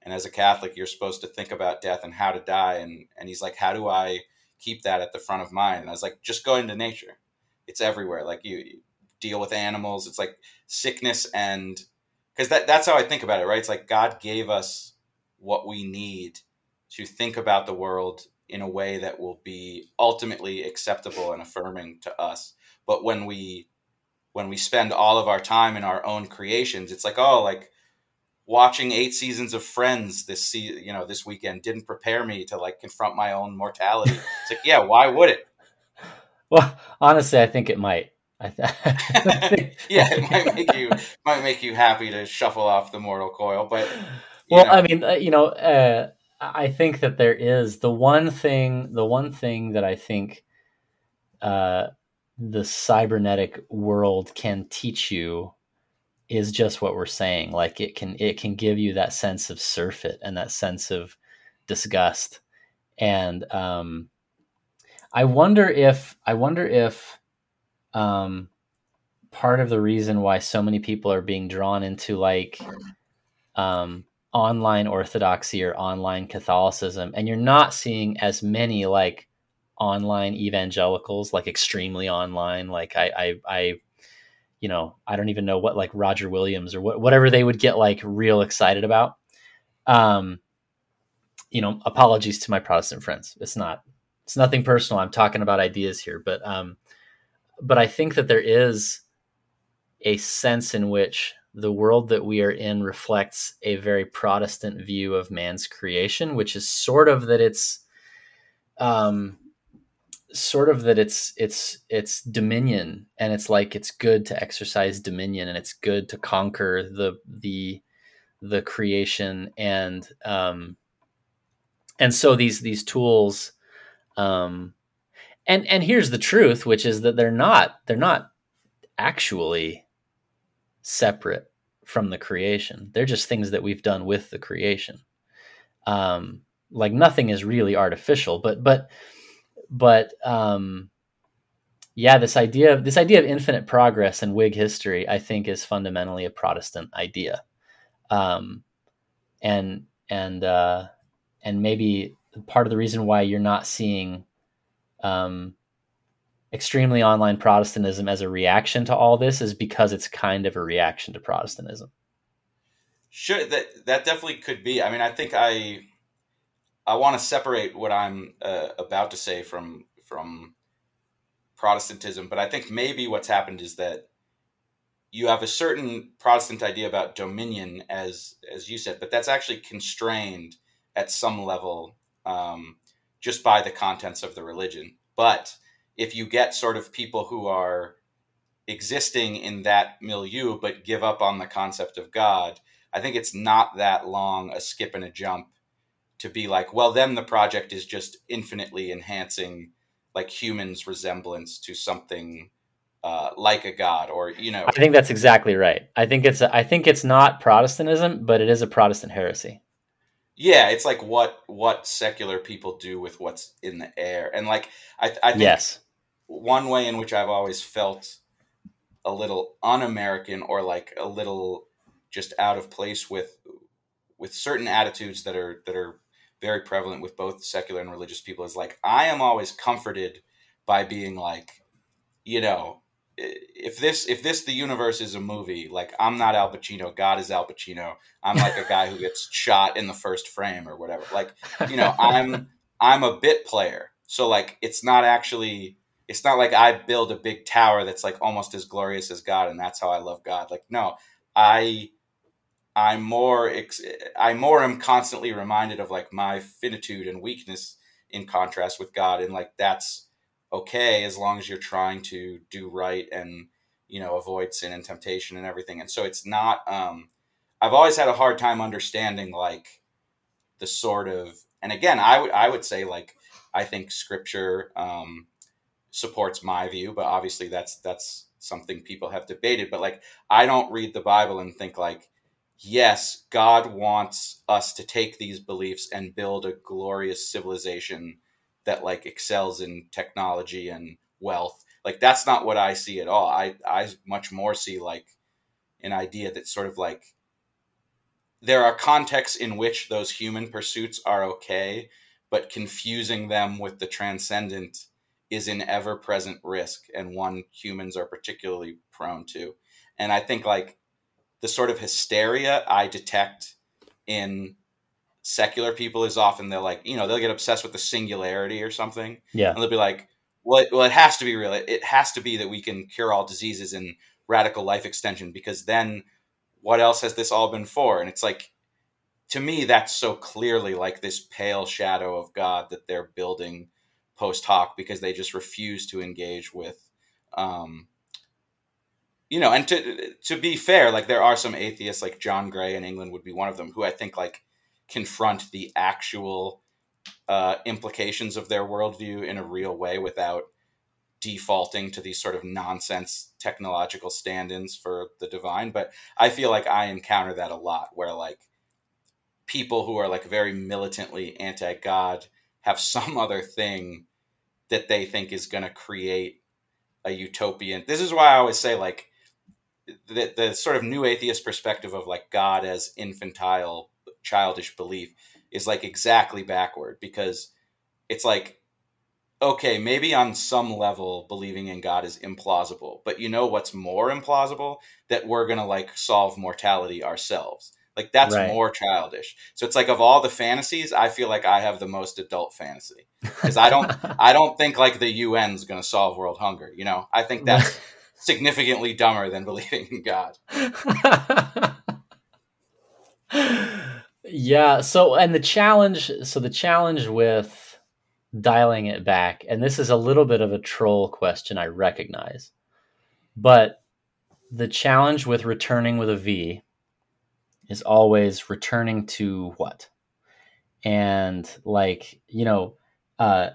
Speaker 2: and as a catholic you're supposed to think about death and how to die. And and he's like how do i keep that at the front of mind? And i was like just go into nature. It's everywhere. Like you, you deal with animals. It's like sickness and because that, that's how i think about it right? It's like god gave us what we need to think about the world in a way that will be ultimately acceptable and affirming to us. But when we when we spend all of our time in our own creations, it's like, oh, like watching eight seasons of Friends this se- you know this weekend didn't prepare me to like confront my own mortality. It's like, yeah, why would it? <laughs>
Speaker 1: Well, honestly, I think it might. I th- <laughs> <laughs>
Speaker 2: yeah, it might make you might make you happy to shuffle off the mortal coil, but
Speaker 1: well, know. I mean, uh, you know, uh, I think that there is the one thing, the one thing that I think uh, the cybernetic world can teach you is just what we're saying. Like it can, it can give you that sense of surfeit and that sense of disgust. And um, I wonder if, I wonder if um, part of the reason why so many people are being drawn into like um, online orthodoxy or online Catholicism, and you're not seeing as many like online evangelicals, like extremely online. Like I, I, I you know, I don't even know what like Roger Williams or what, whatever they would get like real excited about. Um, you know, apologies to my Protestant friends. It's not, it's nothing personal. I'm talking about ideas here, but, um, but I think that there is a sense in which the world that we are in reflects a very Protestant view of man's creation, which is sort of that it's, um, sort of that it's it's it's dominion, and it's like it's good to exercise dominion, and it's good to conquer the the the creation, and um, and so these these tools, um, and and here's the truth, which is that they're not they're not actually separate from the creation. They're just things that we've done with the creation. Um, like nothing is really artificial, but but but um, yeah, this idea of this idea of infinite progress in Whig history, I think, is fundamentally a Protestant idea, um, and and uh, and maybe part of the reason why you're not seeing um, extremely online Protestantism as a reaction to all this is because it's kind of a reaction to Protestantism.
Speaker 2: Sure, that that definitely could be. I mean, I think I I want to separate what I'm uh, about to say from from Protestantism, but I think maybe what's happened is that you have a certain Protestant idea about dominion, as as you said, but that's actually constrained at some level um, just by the contents of the religion. But if you get sort of people who are existing in that milieu but give up on the concept of God, I think it's not that long a skip and a jump to be like, well, then the project is just infinitely enhancing like humans' resemblance to something uh, like a god, or you know.
Speaker 1: I think that's exactly right. I think it's I think it's not Protestantism, but it is a Protestant heresy.
Speaker 2: Yeah, it's like what what secular people do with what's in the air, and like I, I think
Speaker 1: yes.
Speaker 2: one way in which I've always felt a little un-American or like a little just out of place with with certain attitudes that are that are very prevalent with both secular and religious people is like I am always comforted by being like, you know, if this if this the universe is a movie, like I'm not Al Pacino, God is Al Pacino. I'm like a guy who gets <laughs> shot in the first frame or whatever. Like, you know, <laughs> I'm I'm a bit player. So like it's not actually it's not like I build a big tower that's like almost as glorious as God and that's how I love God. Like no, I I'm more I more am constantly reminded of like my finitude and weakness in contrast with God, and like that's okay as long as you're trying to do right and you know avoid sin and temptation and everything. And so it's not. Um, I've always had a hard time understanding like the sort of and again I would I would say like I think Scripture um, supports my view, but obviously that's that's something people have debated. But like I don't read the Bible and think like yes, God wants us to take these beliefs and build a glorious civilization that like excels in technology and wealth. Like that's not what I see at all. I I much more see like an idea that sort of like there are contexts in which those human pursuits are okay, but confusing them with the transcendent is an ever present risk and one humans are particularly prone to. And I think like the sort of hysteria I detect in secular people is often they're like, you know, they'll get obsessed with the singularity or something.
Speaker 1: Yeah.
Speaker 2: And they'll be like, well, it, well, it has to be real. It, it has to be that we can cure all diseases and radical life extension because then what else has this all been for? And it's like, to me, that's so clearly like this pale shadow of God that they're building post hoc because they just refuse to engage with um, you know, and to to be fair, like there are some atheists, like John Gray in England would be one of them, who I think like confront the actual uh, implications of their worldview in a real way without defaulting to these sort of nonsense technological stand-ins for the divine. But I feel like I encounter that a lot, where like people who are like very militantly anti-God have some <laughs> other thing that they think is going to create a utopian. This is why I always say like the, the sort of new atheist perspective of like God as infantile, childish belief is like exactly backward because it's like, okay, maybe on some level believing in God is implausible, but you know what's more implausible? That we're going to like solve mortality ourselves. Like that's right. more childish. So it's like of all the fantasies, I feel like I have the most adult fantasy because I don't, <laughs> I don't think like the UN's going to solve world hunger. You know, I think that's <laughs> significantly dumber than <laughs> believing in God. <laughs>
Speaker 1: yeah. So, and the challenge, so the challenge with dialing it back, and this is a little bit of a troll question, I recognize, but the challenge with returning with a V is always returning to what? And like, you know, uh,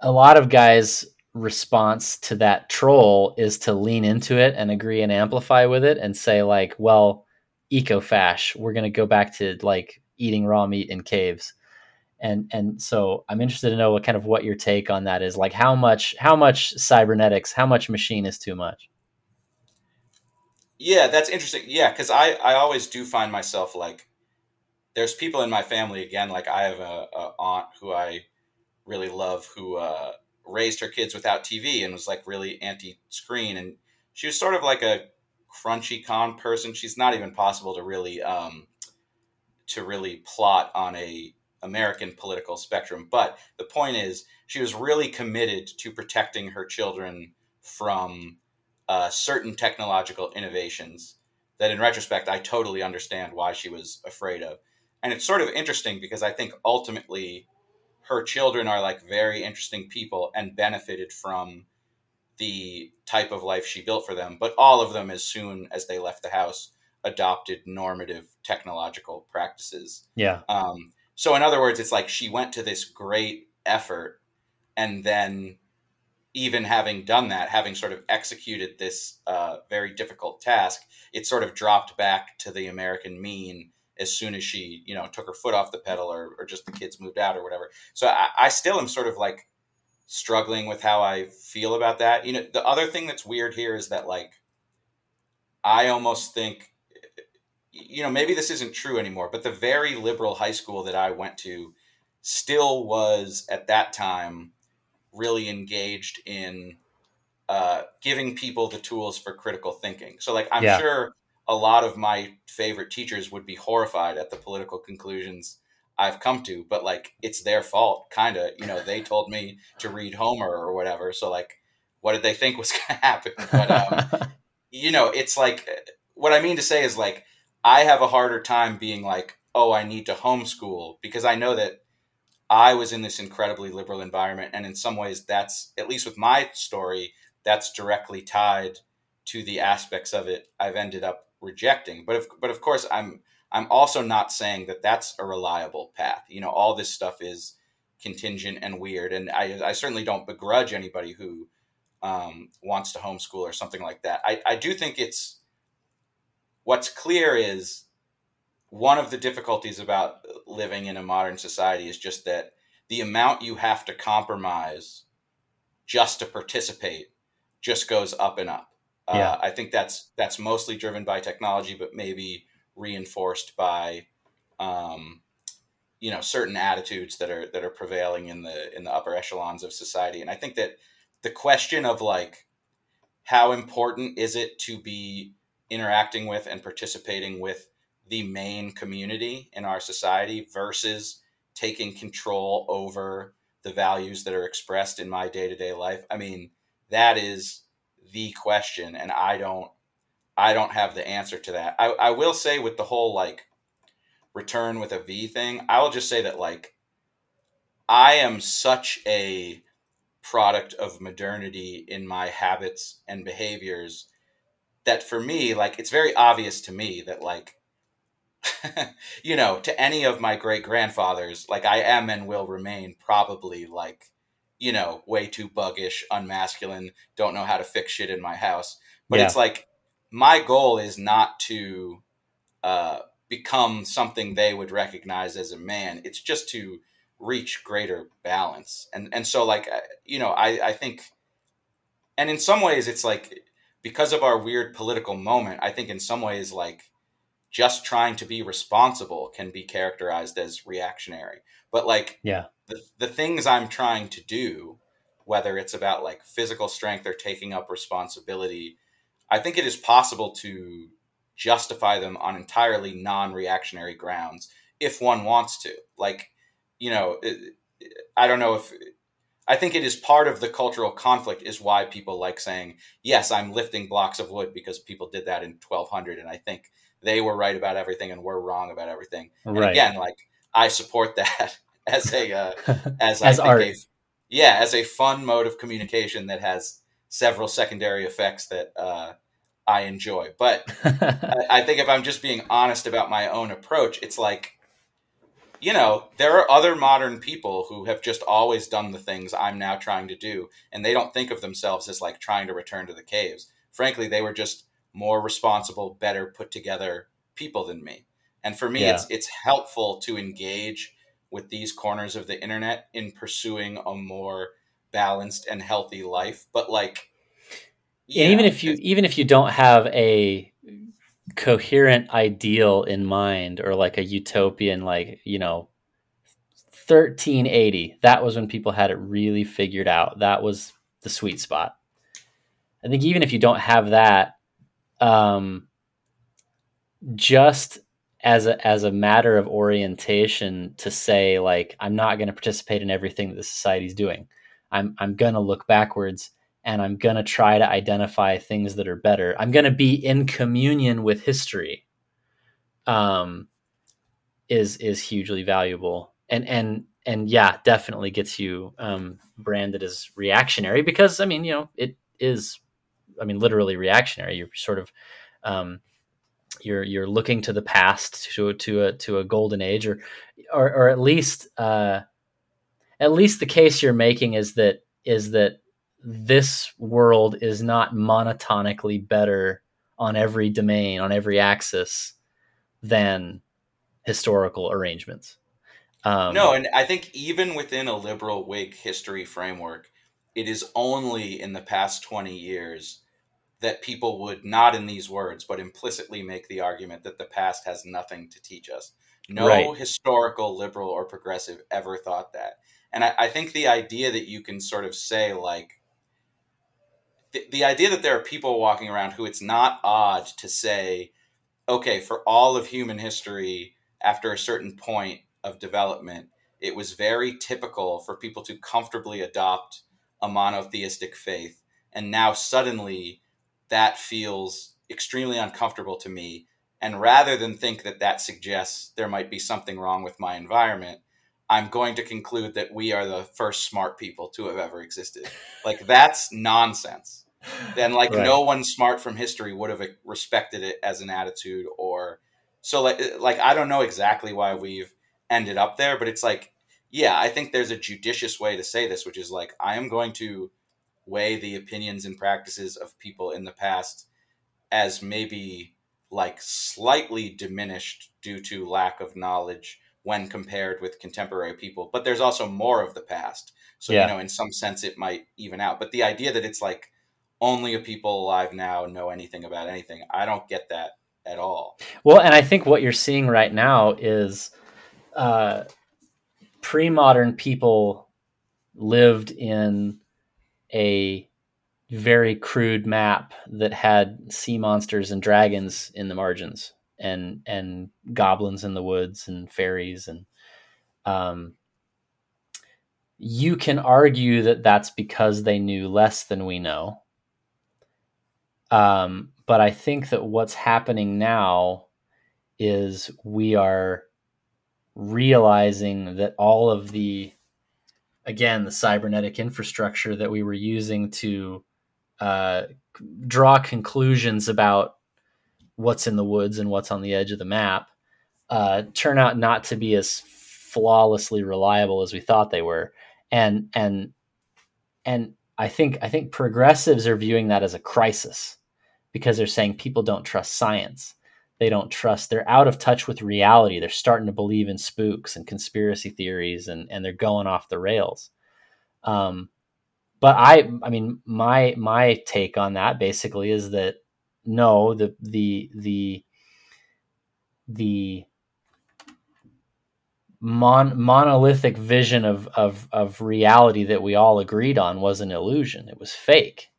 Speaker 1: a lot of guys response to that troll is to lean into it and agree and amplify with it and say like well eco-fash we're going to go back to like eating raw meat in caves. And and so i'm interested to know what kind of what your take on that is. Like how much how much cybernetics how much machine is too much?
Speaker 2: Yeah that's interesting. Yeah because i i always do find myself like there's people in my family again like i have a, a aunt who i really love who uh raised her kids without TV and was like really anti screen. And she was sort of like a crunchy con person. She's not even possible to really um, to really plot on a American political spectrum. But the point is, she was really committed to protecting her children from uh, certain technological innovations that, in retrospect, I totally understand why she was afraid of. And it's sort of interesting because I think ultimately her children are like very interesting people and benefited from the type of life she built for them, but all of them, as soon as they left the house, adopted normative technological practices.
Speaker 1: Yeah.
Speaker 2: Um, so, in other words, it's like she went to this great effort, and then, even having done that, having sort of executed this uh, very difficult task, it sort of dropped back to the American mean as soon as she, you know, took her foot off the pedal or, or just the kids moved out or whatever. So I, I still am sort of like struggling with how I feel about that. You know, the other thing that's weird here is that like I almost think you know, maybe this isn't true anymore, but the very liberal high school that I went to still was at that time really engaged in uh, giving people the tools for critical thinking. So, like, I'm yeah. sure a lot of my favorite teachers would be horrified at the political conclusions I've come to, but like, it's their fault, kind of. You know, they told me to read Homer or whatever. So, like, what did they think was <laughs> going to happen? But, um, you know, it's like, what I mean to say is like, I have a harder time being like, oh, I need to homeschool because I know that I was in this incredibly liberal environment. And in some ways, that's, at least with my story, that's directly tied to the aspects of it I've ended up rejecting. But, if, but of course, I'm, I'm also not saying that that's a reliable path. You know, all this stuff is contingent and weird. And I, I certainly don't begrudge anybody who um, wants to homeschool or something like that. I, I do think it's, what's clear is one of the difficulties about living in a modern society is just that the amount you have to compromise just to participate just goes up and up. Uh, yeah. I think that's that's mostly driven by technology, but maybe reinforced by um, you know certain attitudes that are that are prevailing in the in the upper echelons of society. And I think that the question of like how important is it to be interacting with and participating with the main community in our society versus taking control over the values that are expressed in my day-to-day life i mean that is the question and i don't i don't have the answer to that. I, I will say with the whole like return with a v thing i will just say that like i am such a product of modernity in my habits and behaviors that for me, like it's very obvious to me that like <laughs> you know, to any of my great grandfathers, like I am and will remain probably like, you know, way too buggish, unmasculine, don't know how to fix shit in my house. But yeah. it's like my goal is not to uh, become something they would recognize as a man. It's just to reach greater balance. And and so like you know, I I think and in some ways it's like because of our weird political moment, I think in some ways, like just trying to be responsible can be characterized as reactionary. But like,
Speaker 1: yeah,
Speaker 2: the, the things I'm trying to do, whether it's about like physical strength or taking up responsibility, I think it is possible to justify them on entirely non reactionary grounds if one wants to. Like, you know, I don't know if I think it is part of the cultural conflict is why people like saying, yes, I'm lifting blocks of wood because people did that in 1200. And I think they were right about everything and we're wrong about everything. Right. And again, like I support <laughs> that <laughs> as a, uh, <laughs> as, as art. A, yeah, as a fun mode of communication that has several secondary effects that, uh, I enjoy. But <laughs> I, I think if I'm just being honest about my own approach, it's like, you know, there are other modern people who have just always done the things I'm now trying to do, and they don't think of themselves as like trying to return to the caves. Frankly, they were just more responsible, better put together people than me. And for me, yeah. it's it's helpful to engage with these corners of the internet in pursuing a more balanced and healthy life. But like,
Speaker 1: yeah, even if you even if you don't have a coherent ideal in mind or like a utopian like you know 1380 that was when people had it really figured out that was the sweet spot i think even if you don't have that um just as a as a matter of orientation to say like i'm not going to participate in everything that the society's doing i'm i'm going to look backwards and I'm going to try to identify things that are better. I'm going to be in communion with history. Um, is is hugely valuable, and and and yeah, definitely gets you um, branded as reactionary because I mean, you know, it is, I mean, literally reactionary. You're sort of um, you're you're looking to the past to to a to a golden age, or or, or at least uh, at least the case you're making is that is that this world is not monotonically better on every domain on every axis than historical arrangements.
Speaker 2: Um, no, and I think even within a liberal Whig history framework, it is only in the past 20 years that people would, not in these words, but implicitly make the argument that the past has nothing to teach us. No right. historical liberal or progressive ever thought that. And I, I, think the idea that you can sort of say, like, the, the idea that there are people walking around who it's not odd to say, okay, for all of human history, after a certain point of development, it was very typical for people to comfortably adopt a monotheistic faith. And now suddenly that feels extremely uncomfortable to me. And rather than think that that suggests there might be something wrong with my environment, I'm going to conclude that we are the first smart people to have ever existed. Like, that's nonsense. Then, like, right. no one smart from history would have respected it as an attitude or so like eh, like I don't know exactly why we've ended up there, but it's like yeah, I think there's a judicious way to say this, which is like I am going to weigh the opinions and practices of people in the past as maybe like slightly diminished due to lack of knowledge when compared with contemporary people. But there's also more of the past. So, yeah. you know, in some sense it might even out. But the idea that it's like only a people alive now know anything about anything, I don't get that at all.
Speaker 1: Well, and I think what you're seeing right now is uh, pre-modern people lived in a very crude map that had sea monsters and dragons in the margins and and goblins in the woods and fairies and um, you can argue that that's because they knew less than we know. Um, but I think that what's happening now is we are realizing that all of the again the cybernetic infrastructure that we were using to uh, draw conclusions about what's in the woods and what's on the edge of the map uh, turn out not to be as flawlessly reliable as we thought they were and and and i think i think progressives are viewing that as a crisis because they're saying people don't trust science. They don't trust, they're out of touch with reality. They're starting to believe in spooks and conspiracy theories and, and they're going off the rails. Um, but I, I mean, my, my take on that basically is that no, the, the, the, the mon- monolithic vision of, of, of reality that we all agreed on was an illusion. It was fake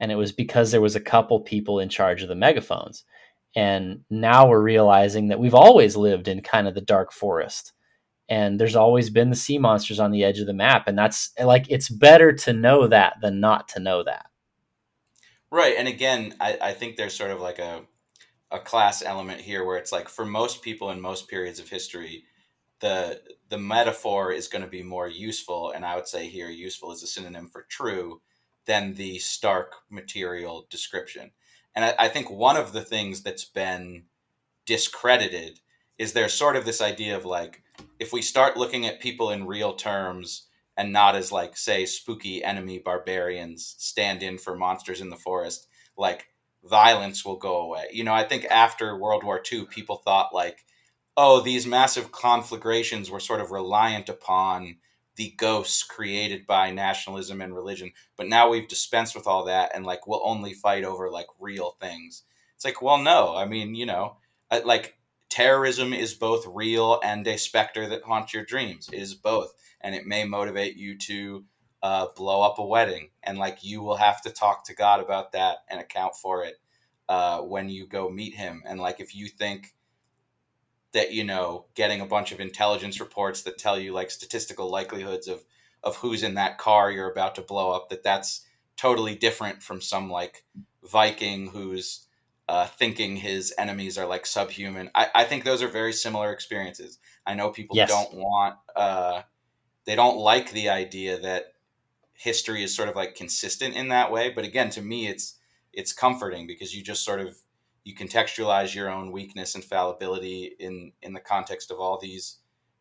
Speaker 1: and it was because there was a couple people in charge of the megaphones and now we're realizing that we've always lived in kind of the dark forest and there's always been the sea monsters on the edge of the map and that's like it's better to know that than not to know that
Speaker 2: right and again i, I think there's sort of like a, a class element here where it's like for most people in most periods of history the the metaphor is going to be more useful and i would say here useful is a synonym for true than the stark material description. And I, I, think one of the things that's been discredited is there's sort of this idea of like, if we start looking at people in real terms and not as like, say, spooky enemy barbarians stand in for monsters in the forest, like violence will go away. You know, I think after World War II, people thought like, oh, these massive conflagrations were sort of reliant upon the ghosts created by nationalism and religion. But now we've dispensed with all that and like we'll only fight over like real things. It's like, well, no. I mean, you know, like terrorism is both real and a specter that haunts your dreams. It is both, and it may motivate you to uh, blow up a wedding, and like you will have to talk to God about that and account for it uh, when you go meet Him. And like if you think that you know getting a bunch of intelligence reports that tell you like statistical likelihoods of of who's in that car you're about to blow up that that's totally different from some like viking who's uh, thinking his enemies are like subhuman I, I think those are very similar experiences i know people yes. don't want uh, they don't like the idea that history is sort of like consistent in that way. But again, to me, it's it's comforting because you just sort of you contextualize your own weakness and fallibility in in the context of all these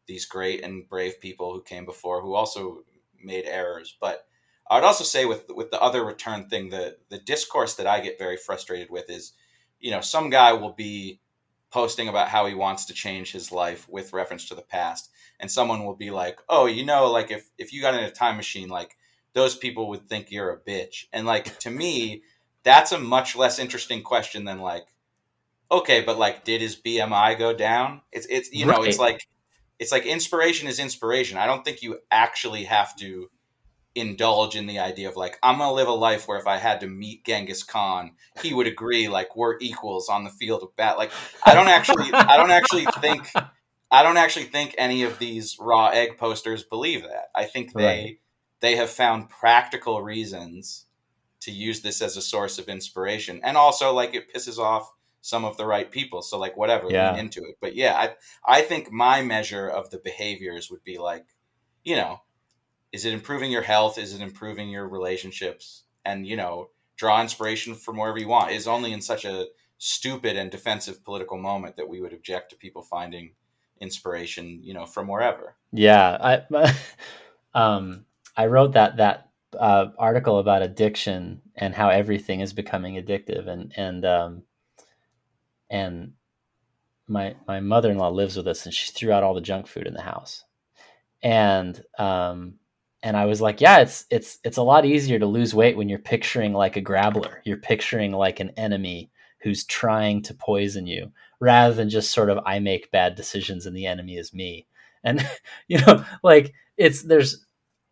Speaker 2: these great and brave people who came before who also made errors. But I would also say with with the other return thing, the the discourse that I get very frustrated with is, you know, some guy will be posting about how he wants to change his life with reference to the past, and someone will be like, "Oh, you know, like if if you got in a time machine, like those people would think you're a bitch," and like to me, that's a much less interesting question than like, okay, but like, did his BMI go down? It's it's you know, it's like it's like inspiration is inspiration. I don't think you actually have to indulge in the idea of like I'm gonna live a life where if I had to meet Genghis Khan, he would agree like we're equals on the field of battle. Like I don't actually I don't actually think I don't actually think any of these raw egg posters believe that. I think they right. they have found practical reasons to use this as a source of inspiration. And also like it pisses off some of the right people. So like whatever, yeah. lean into it. But yeah, I I think my measure of the behaviors would be like, you know, is it improving your health? Is it improving your relationships? And you know, draw inspiration from wherever you want. Is only in such a stupid and defensive political moment that we would object to people finding inspiration, you know, from wherever.
Speaker 1: Yeah, I <laughs> um I wrote that that uh, article about addiction and how everything is becoming addictive and and um and my my mother-in-law lives with us and she threw out all the junk food in the house and um and I was like, yeah, it's it's it's a lot easier to lose weight when you're picturing like a grabbler. You're picturing like an enemy who's trying to poison you rather than just sort of I make bad decisions and the enemy is me. And <laughs> you know, like it's there's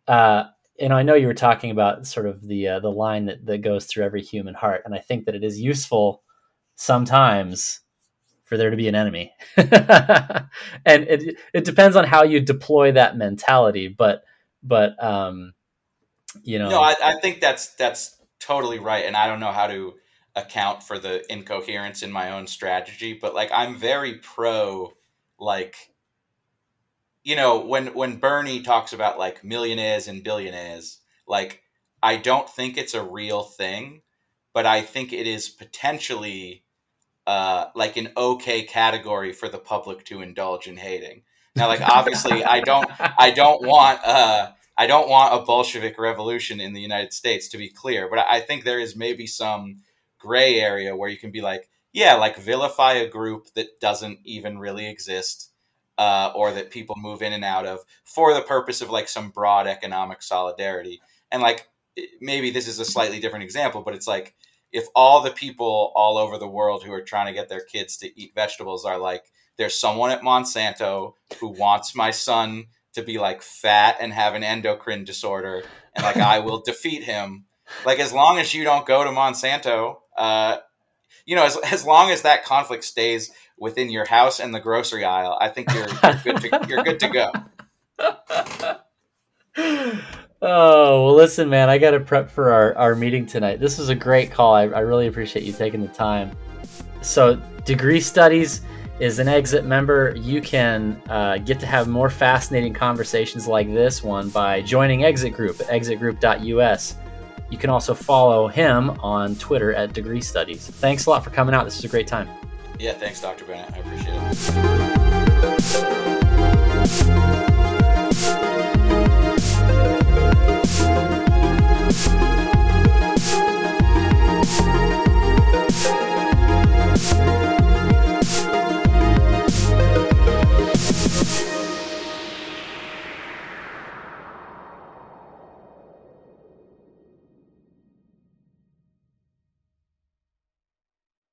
Speaker 1: uh and I know you were talking about sort of the uh, the line that that goes through every human heart and I think that it is useful sometimes for there to be an enemy. <laughs> and it it depends on how you deploy that mentality, but but um, you know,
Speaker 2: no, I, I think that's that's totally right, and I don't know how to account for the incoherence in my own strategy, but like I'm very pro like you know when when Bernie talks about like millionaires and billionaires, like I don't think it's a real thing, but I think it is potentially uh, like an okay category for the public to indulge in hating. Now, like obviously, I don't, I don't want, uh, I don't want a Bolshevik revolution in the United States to be clear, but I think there is maybe some gray area where you can be like, yeah, like vilify a group that doesn't even really exist, uh, or that people move in and out of for the purpose of like some broad economic solidarity. And like maybe this is a slightly different example, but it's like if all the people all over the world who are trying to get their kids to eat vegetables are like there's someone at Monsanto who wants my son to be like fat and have an endocrine disorder, and like I will <laughs> defeat him. Like as long as you don't go to Monsanto, uh, you know, as as long as that conflict stays within your house and the grocery aisle, I think you're, you're good to you're good to go. <laughs>
Speaker 1: Oh, well, listen, man, I got to prep for our, our meeting tonight. This is a great call. I, I really appreciate you taking the time. So, DegreeStudies is an exit member, you can uh, get to have more fascinating conversations like this one by joining Exit Group at exitgroup.us. You can also follow him on Twitter at DegreeStudies. Thanks a lot for coming out. This was a great time.
Speaker 2: Yeah, thanks, Dr. Bennett. I appreciate it.